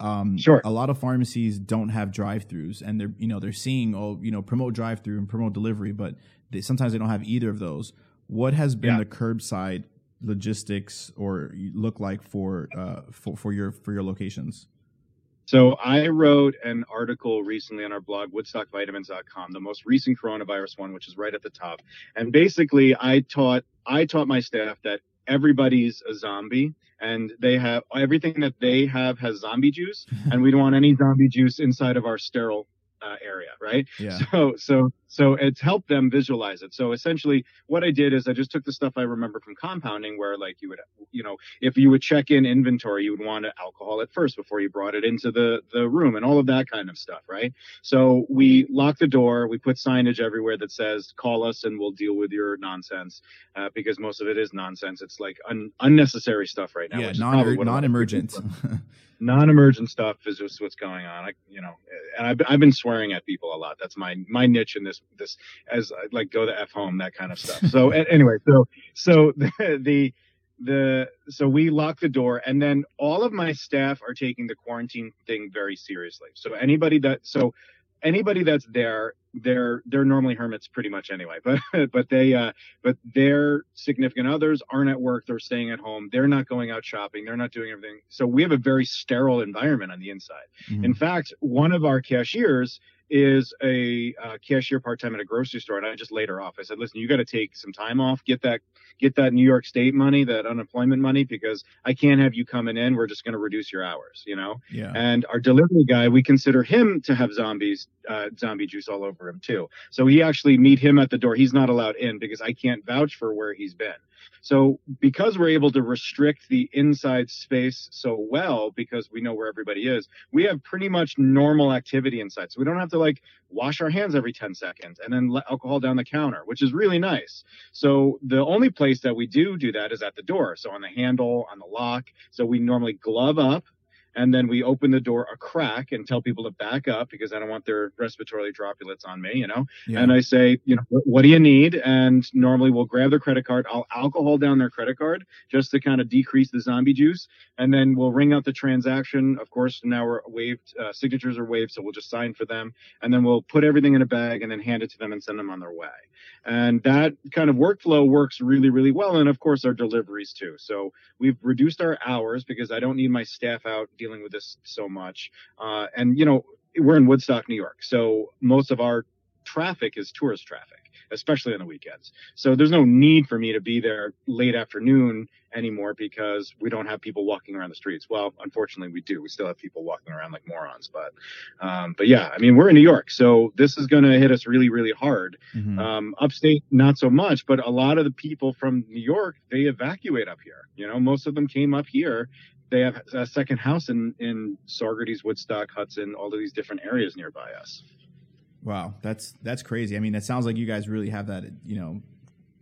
Um, Sure. A lot of pharmacies don't have drive-throughs, and they're you know they're seeing oh you know promote drive-through and promote delivery, but they, sometimes they don't have either of those. What has been Yeah. the curbside logistics or look like for uh for, for your for your locations? So I wrote an article recently on our blog, woodstockvitamins.com, the most recent coronavirus one, which is right at the top. And basically I taught, I taught my staff that everybody's a zombie and they have everything that they have has zombie juice and we don't want any zombie juice inside of our sterile uh, area, right? Yeah. So so so it's helped them visualize it. So essentially, what I did is I just took the stuff I remember from compounding, where like you would, you know, if you would check in inventory, you would want to alcohol at first before you brought it into the the room, and all of that kind of stuff, right? So we lock the door, we put signage everywhere that says "Call us and we'll deal with your nonsense," uh, because most of it is nonsense. It's like un- unnecessary stuff right now. yeah, is non probably non-emergent. stuff is just what's going on. I, you know, and I've, I've been swearing at people a lot. That's my my niche in this this as like go the f home that kind of stuff. So anyway, so so the, the the so we lock the door and then all of my staff are taking the quarantine thing very seriously. So anybody that so anybody that's there they're they're normally hermits pretty much anyway but but they uh but their significant others aren't at work they're staying at home they're not going out shopping they're not doing everything. So we have a very sterile environment on the inside. In fact one of our cashiers is a uh, cashier part-time at a grocery store and i just laid her off i said listen you got to take some time off get that get that new york state money that unemployment money because i can't have you coming in we're just going to reduce your hours you know Yeah. and our delivery guy, we consider him to have zombies, uh, zombie juice all over him too. So we actually meet him at the door. He's not allowed in because I can't vouch for where he's been. So because we're able to restrict the inside space so well, because we know where everybody is, we have pretty much normal activity inside. So we don't have to like wash our hands every 10 seconds and then let alcohol down the counter, which is really nice. So the only place that we do do that is at the door. So on the handle, on the lock. So we normally glove up and then we open the door a crack and tell people to back up because I don't want their respiratory droplets on me, you know. Yeah. And I say, you know, what, do you need? And normally we'll grab their credit card. I'll alcohol down their credit card just to kind of decrease the zombie juice, and then we'll ring out the transaction. Of course, now we're waived, uh, signatures are waived, so we'll just sign for them, and then we'll put everything in a bag and then hand it to them and send them on their way. And that kind of workflow works really, really well. And of course, our deliveries too. So we've reduced our hours because I don't need my staff out dealing with this so much. Uh, and you know, we're in Woodstock, New York, so most of our traffic is tourist traffic, especially on the weekends. So there's no need for me to be there late afternoon anymore because we don't have people walking around the streets. Well, unfortunately, we do. We still have people walking around like morons, but um, but yeah, I mean, we're in New York, so this is going to hit us really, really hard. Mhm. Um, upstate, not so much, but a lot of the people from New York they evacuate up here. You know, most of them came up here. They have a second house in in Saugerties, Woodstock, Hudson, all of these different areas nearby us. Wow, that's that's crazy. I mean, it sounds like you guys really have that, you know,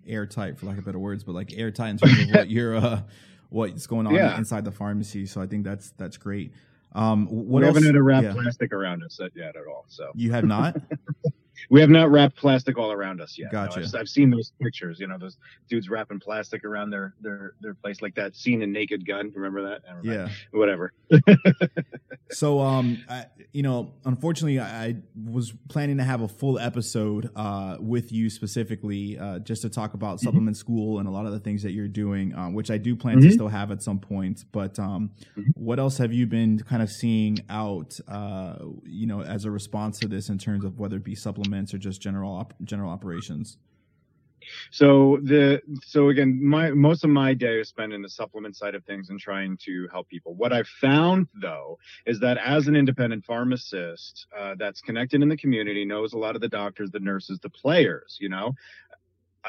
airtight for lack of better words, but like airtight in terms of what you're uh what's going on Yeah. inside the pharmacy. So I think that's that's great. Um what we else? haven't had to wrap yeah. plastic around us yet at all. So You have not? we have not wrapped plastic all around us yet. No, Gotcha. I've, I've seen those pictures. You know, those dudes wrapping plastic around their their their place like that scene in Naked Gun. Remember that? Yeah. Whatever. So, um, I, you know, unfortunately, I, was planning to have a full episode uh, with you specifically, uh, just to talk about supplement school and a lot of the things that you're doing, um, which I do plan to Mhm. still have at some point. But um, what else have you been kind of seeing out, uh, you know, as a response to this in terms of whether it be supplements or just general op- general operations? So the so again, my most of my day is spent in the supplement side of things and trying to help people. What I've found though is that as an independent pharmacist uh, that's connected in the community, knows a lot of the doctors, the nurses, the players, you know.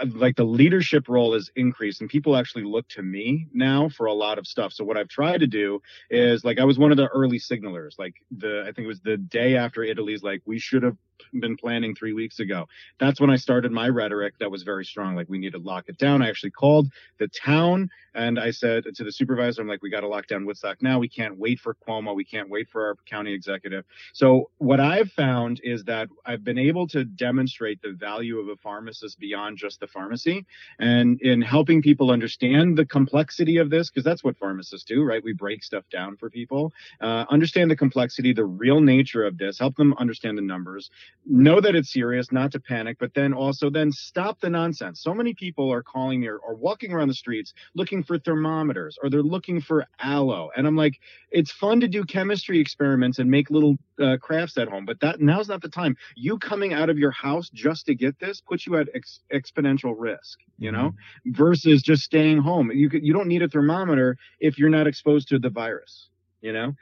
uh, Like the leadership role is increased, and people actually look to me now for a lot of stuff. So what I've tried to do is like I was one of the early signalers. Like the I think it was the day after Italy's like we should have been planning three weeks ago that's when I started my rhetoric that was very strong. Like, we need to lock it down. I actually called the town and I said to the supervisor, I'm like, we got to lock down Woodstock now. We can't wait for Cuomo. We can't wait for our county executive. So, what I've found is that I've been able to demonstrate the value of a pharmacist beyond just the pharmacy and in helping people understand the complexity of this, because that's what pharmacists do, right? We break stuff down for people, uh, understand the complexity, the real nature of this, help them understand the numbers, know that it's serious, not to panic, but then also then stop the nonsense. So many people are calling me or, or walking around the streets looking for thermometers or they're looking for aloe. And I'm like, it's fun to do chemistry experiments and make little uh, crafts at home, but that now's not the time. You coming out of your house just to get this puts you at ex- exponential risk, you know, versus just staying home. You you don't need a thermometer if you're not exposed to the virus, you know?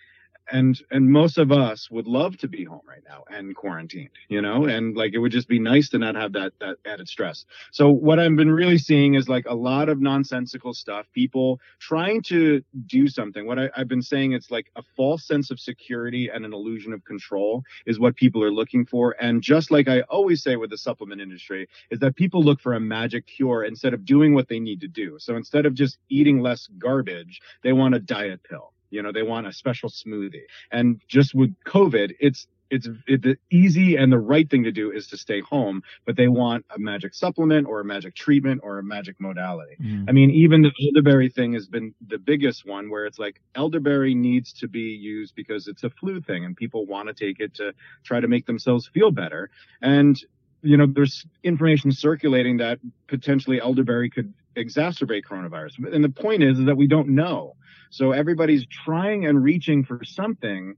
And and most of us would love to be home right now and quarantined you know and like it would just be nice to not have that that added stress. So what i've been really seeing is like a lot of nonsensical stuff people trying to do something. What I, i've been saying it's like a false sense of security and an illusion of control is what people are looking for. And just like i always say with the supplement industry is that people look for a magic cure instead of doing what they need to do. So instead of just eating less garbage they want a diet pill you know, they want a special smoothie. And just with COVID, it's it's it, the easy and the right thing to do is to stay home, but they want a magic supplement or a magic treatment or a magic modality. Mm. I mean, even the elderberry thing has been the biggest one where it's like elderberry needs to be used because it's a flu thing and people want to take it to try to make themselves feel better. And you know, there's information circulating that potentially elderberry could exacerbate coronavirus. And the point is, is that we don't know. So everybody's trying and reaching for something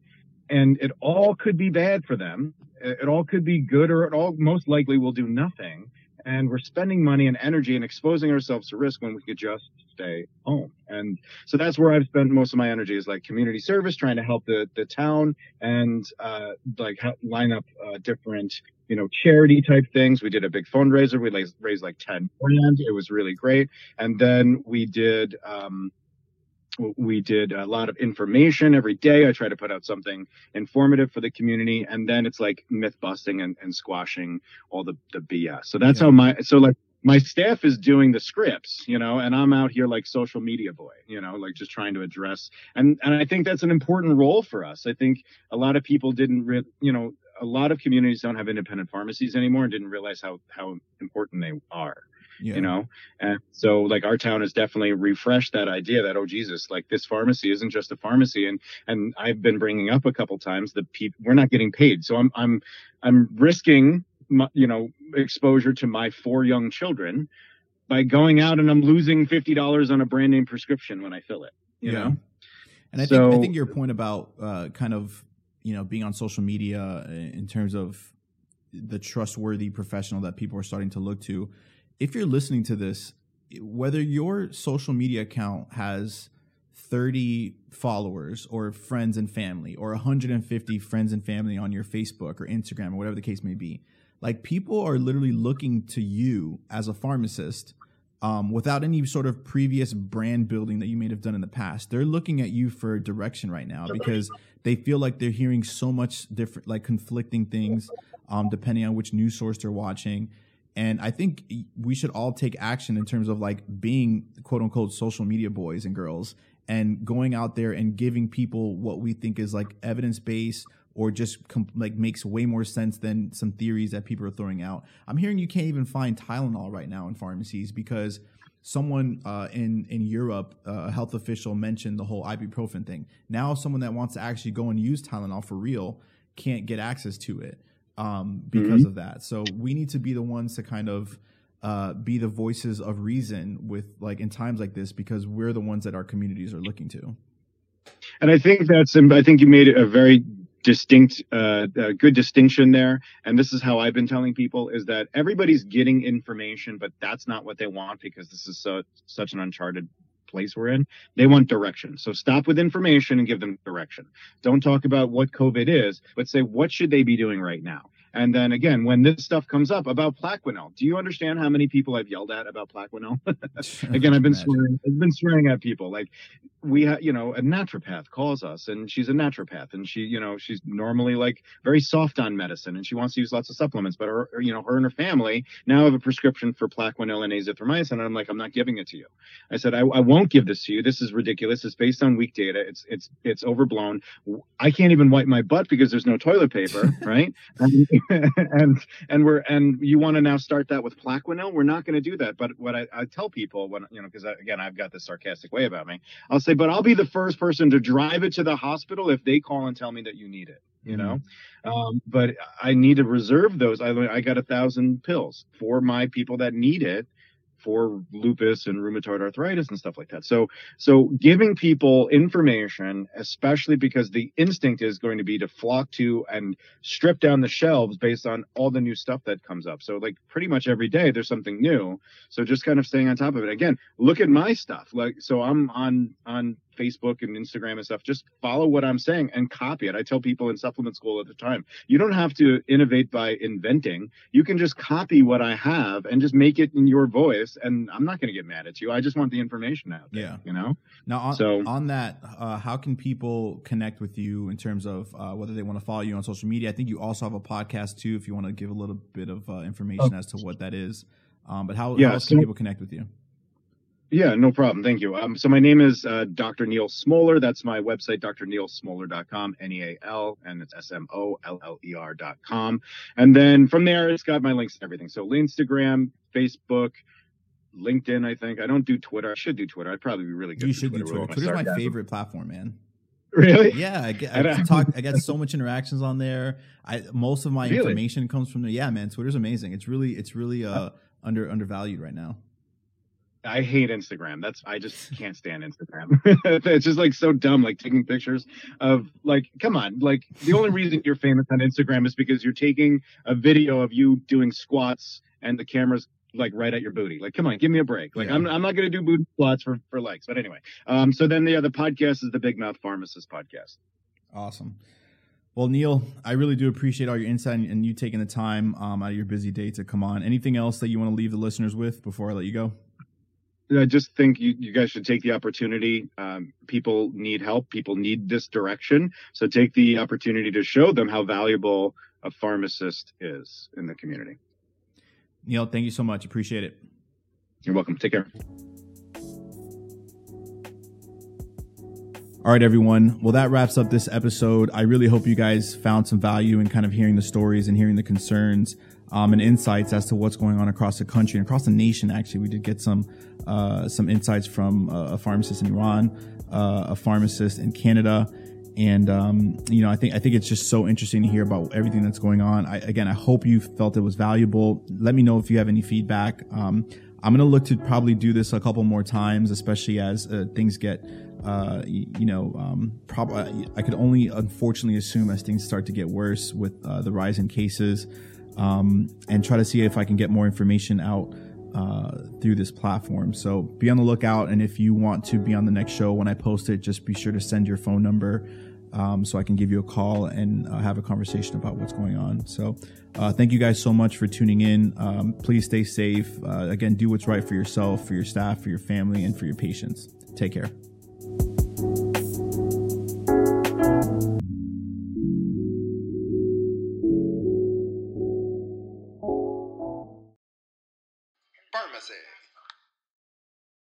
and it all could be bad for them. It all could be good or it all most likely will do nothing. And we're spending money and energy and exposing ourselves to risk when we could just stay home. And so that's where I've spent most of my energy is like community service, trying to help the, the town and, uh, like line up, uh, different, you know, charity type things. We did a big fundraiser. We raised, like 10 grand. It was really great. And then we did, um, we did a lot of information every day. I try to put out something informative for the community, and then it's like myth busting and, and squashing all the the BS. So that's yeah. how my so like my staff is doing the scripts, you know, and I'm out here like social media boy, you know, like just trying to address and and I think that's an important role for us. I think a lot of people didn't, re- you know, a lot of communities don't have independent pharmacies anymore and didn't realize how how important they are yeah. you know and so like our town has definitely refreshed that idea that oh jesus like this pharmacy isn't just a pharmacy and and i've been bringing up a couple times that people we're not getting paid so i'm i'm i'm risking my, you know exposure to my four young children by going out and i'm losing $50 on a brand name prescription when i fill it you yeah. know and i so, think i think your point about uh, kind of you know being on social media in terms of the trustworthy professional that people are starting to look to if you're listening to this, whether your social media account has 30 followers or friends and family or 150 friends and family on your Facebook or Instagram or whatever the case may be, like people are literally looking to you as a pharmacist um, without any sort of previous brand building that you may have done in the past. They're looking at you for direction right now because they feel like they're hearing so much different, like conflicting things, um, depending on which news source they're watching. And I think we should all take action in terms of like being quote unquote social media boys and girls and going out there and giving people what we think is like evidence based or just com- like makes way more sense than some theories that people are throwing out. I'm hearing you can't even find Tylenol right now in pharmacies because someone uh, in in Europe, uh, a health official mentioned the whole ibuprofen thing. Now, someone that wants to actually go and use Tylenol for real can't get access to it um, because mm-hmm. of that. So we need to be the ones to kind of uh, be the voices of reason with like in times like this because we're the ones that our communities are looking to. And I think that's I think you made a very distinct uh, good distinction there and this is how i've been telling people is that everybody's getting information but that's not what they want because this is so such an uncharted place we're in. They want direction. So stop with information and give them direction. Don't talk about what COVID is, but say, what should they be doing right now? And then again, when this stuff comes up about Plaquenil, do you understand how many people I've yelled at about Plaquenil? again, I've been swearing, I've been swearing at people. Like we have, you know, a naturopath calls us and she's a naturopath and she, you know, she's normally like very soft on medicine and she wants to use lots of supplements, but her, you know, her and her family now have a prescription for Plaquenil and azithromycin. And I'm like, I'm not giving it to you. I said, I, I won't give this to you. This is ridiculous. It's based on weak data. It's, it's, it's overblown. I can't even wipe my butt because there's no toilet paper, right? and and we're and you want to now start that with Plaquenil? We're not going to do that. But what I, I tell people when you know because again I've got this sarcastic way about me. I'll say, but I'll be the first person to drive it to the hospital if they call and tell me that you need it. You know, mm-hmm. um, but I need to reserve those. I I got a thousand pills for my people that need it for lupus and rheumatoid arthritis and stuff like that. So, so giving people information, especially because the instinct is going to be to flock to and strip down the shelves based on all the new stuff that comes up. So, like pretty much every day there's something new. So just kind of staying on top of it. Again, look at my stuff. Like, so I'm on on Facebook and Instagram and stuff, just follow what I'm saying and copy it. I tell people in supplement school at the time, you don't have to innovate by inventing. You can just copy what I have and just make it in your voice. And I'm not going to get mad at you. I just want the information out there, Yeah. you know? Now, on, So- on that, uh, how can people connect with you in terms of uh, whether they want to follow you on social media? I think you also have a podcast too. If you want to give a little bit of uh, information as to what that is, um, but how, Yeah, how else can people connect with you? Yeah, no problem. Thank you. Um, so my name is uh, Dr. Neal Smoller. That's my website, drnealsmoller.com, N-E-A-L, and it's S-M-O-L-L-E-R dot com. And then from there, it's got my links to everything. So Instagram, Facebook, LinkedIn, I think. I don't do Twitter. I should do Twitter. I'd probably be really good You should do Twitter. all my Twitter's my favorite platform, man. Really? Yeah, I get I I, talk. I get so much interactions on there. I most of my Really? information comes from there. Yeah, man, Twitter's amazing. It's really, it's really uh, under undervalued right now. I hate Instagram. That's I just can't stand Instagram. it's just like so dumb, like taking pictures of like, come on, like the only reason you're famous on Instagram is because you're taking a video of you doing squats and the camera's like right at your booty. Like, come on, give me a break. Like, Yeah. I'm I'm not gonna do booty squats for for likes. But anyway, um, so then the other podcast is the Big Mouth Pharmacist podcast. Awesome. Well, Neal, I really do appreciate all your insight and- and you taking the time um, out of your busy day to come on. Anything else that you want to leave the listeners with before I let you go? I just think you, you guys should take the opportunity. Um, people need help. People need this direction. So take the opportunity to show them how valuable a pharmacist is in the community. Neal, thank you so much. Appreciate it. You're welcome. Take care. All right, everyone. Well, that wraps up this episode. I really hope you guys found some value in kind of hearing the stories and hearing the concerns um, and insights as to what's going on across the country and across the nation. Actually, we did get some uh, some insights from uh, a pharmacist in Iran, uh, a pharmacist in Canada, and um, you know, I think I think it's just so interesting to hear about everything that's going on. I, again, I hope you felt it was valuable. Let me know if you have any feedback. Um, I'm gonna look to probably do this a couple more times, especially as uh, things get, uh, you know, um, probably I could only unfortunately assume as things start to get worse with uh, the rise in cases, um, and try to see if I can get more information out uh, through this platform. So be on the lookout, and if you want to be on the next show when I post it, just be sure to send your phone number um, so I can give you a call and uh, have a conversation about what's going on. So, uh, thank you guys so much for tuning in. Um, please stay safe. Uh, again, do what's right for yourself, for your staff, for your family, and for your patients. Take care.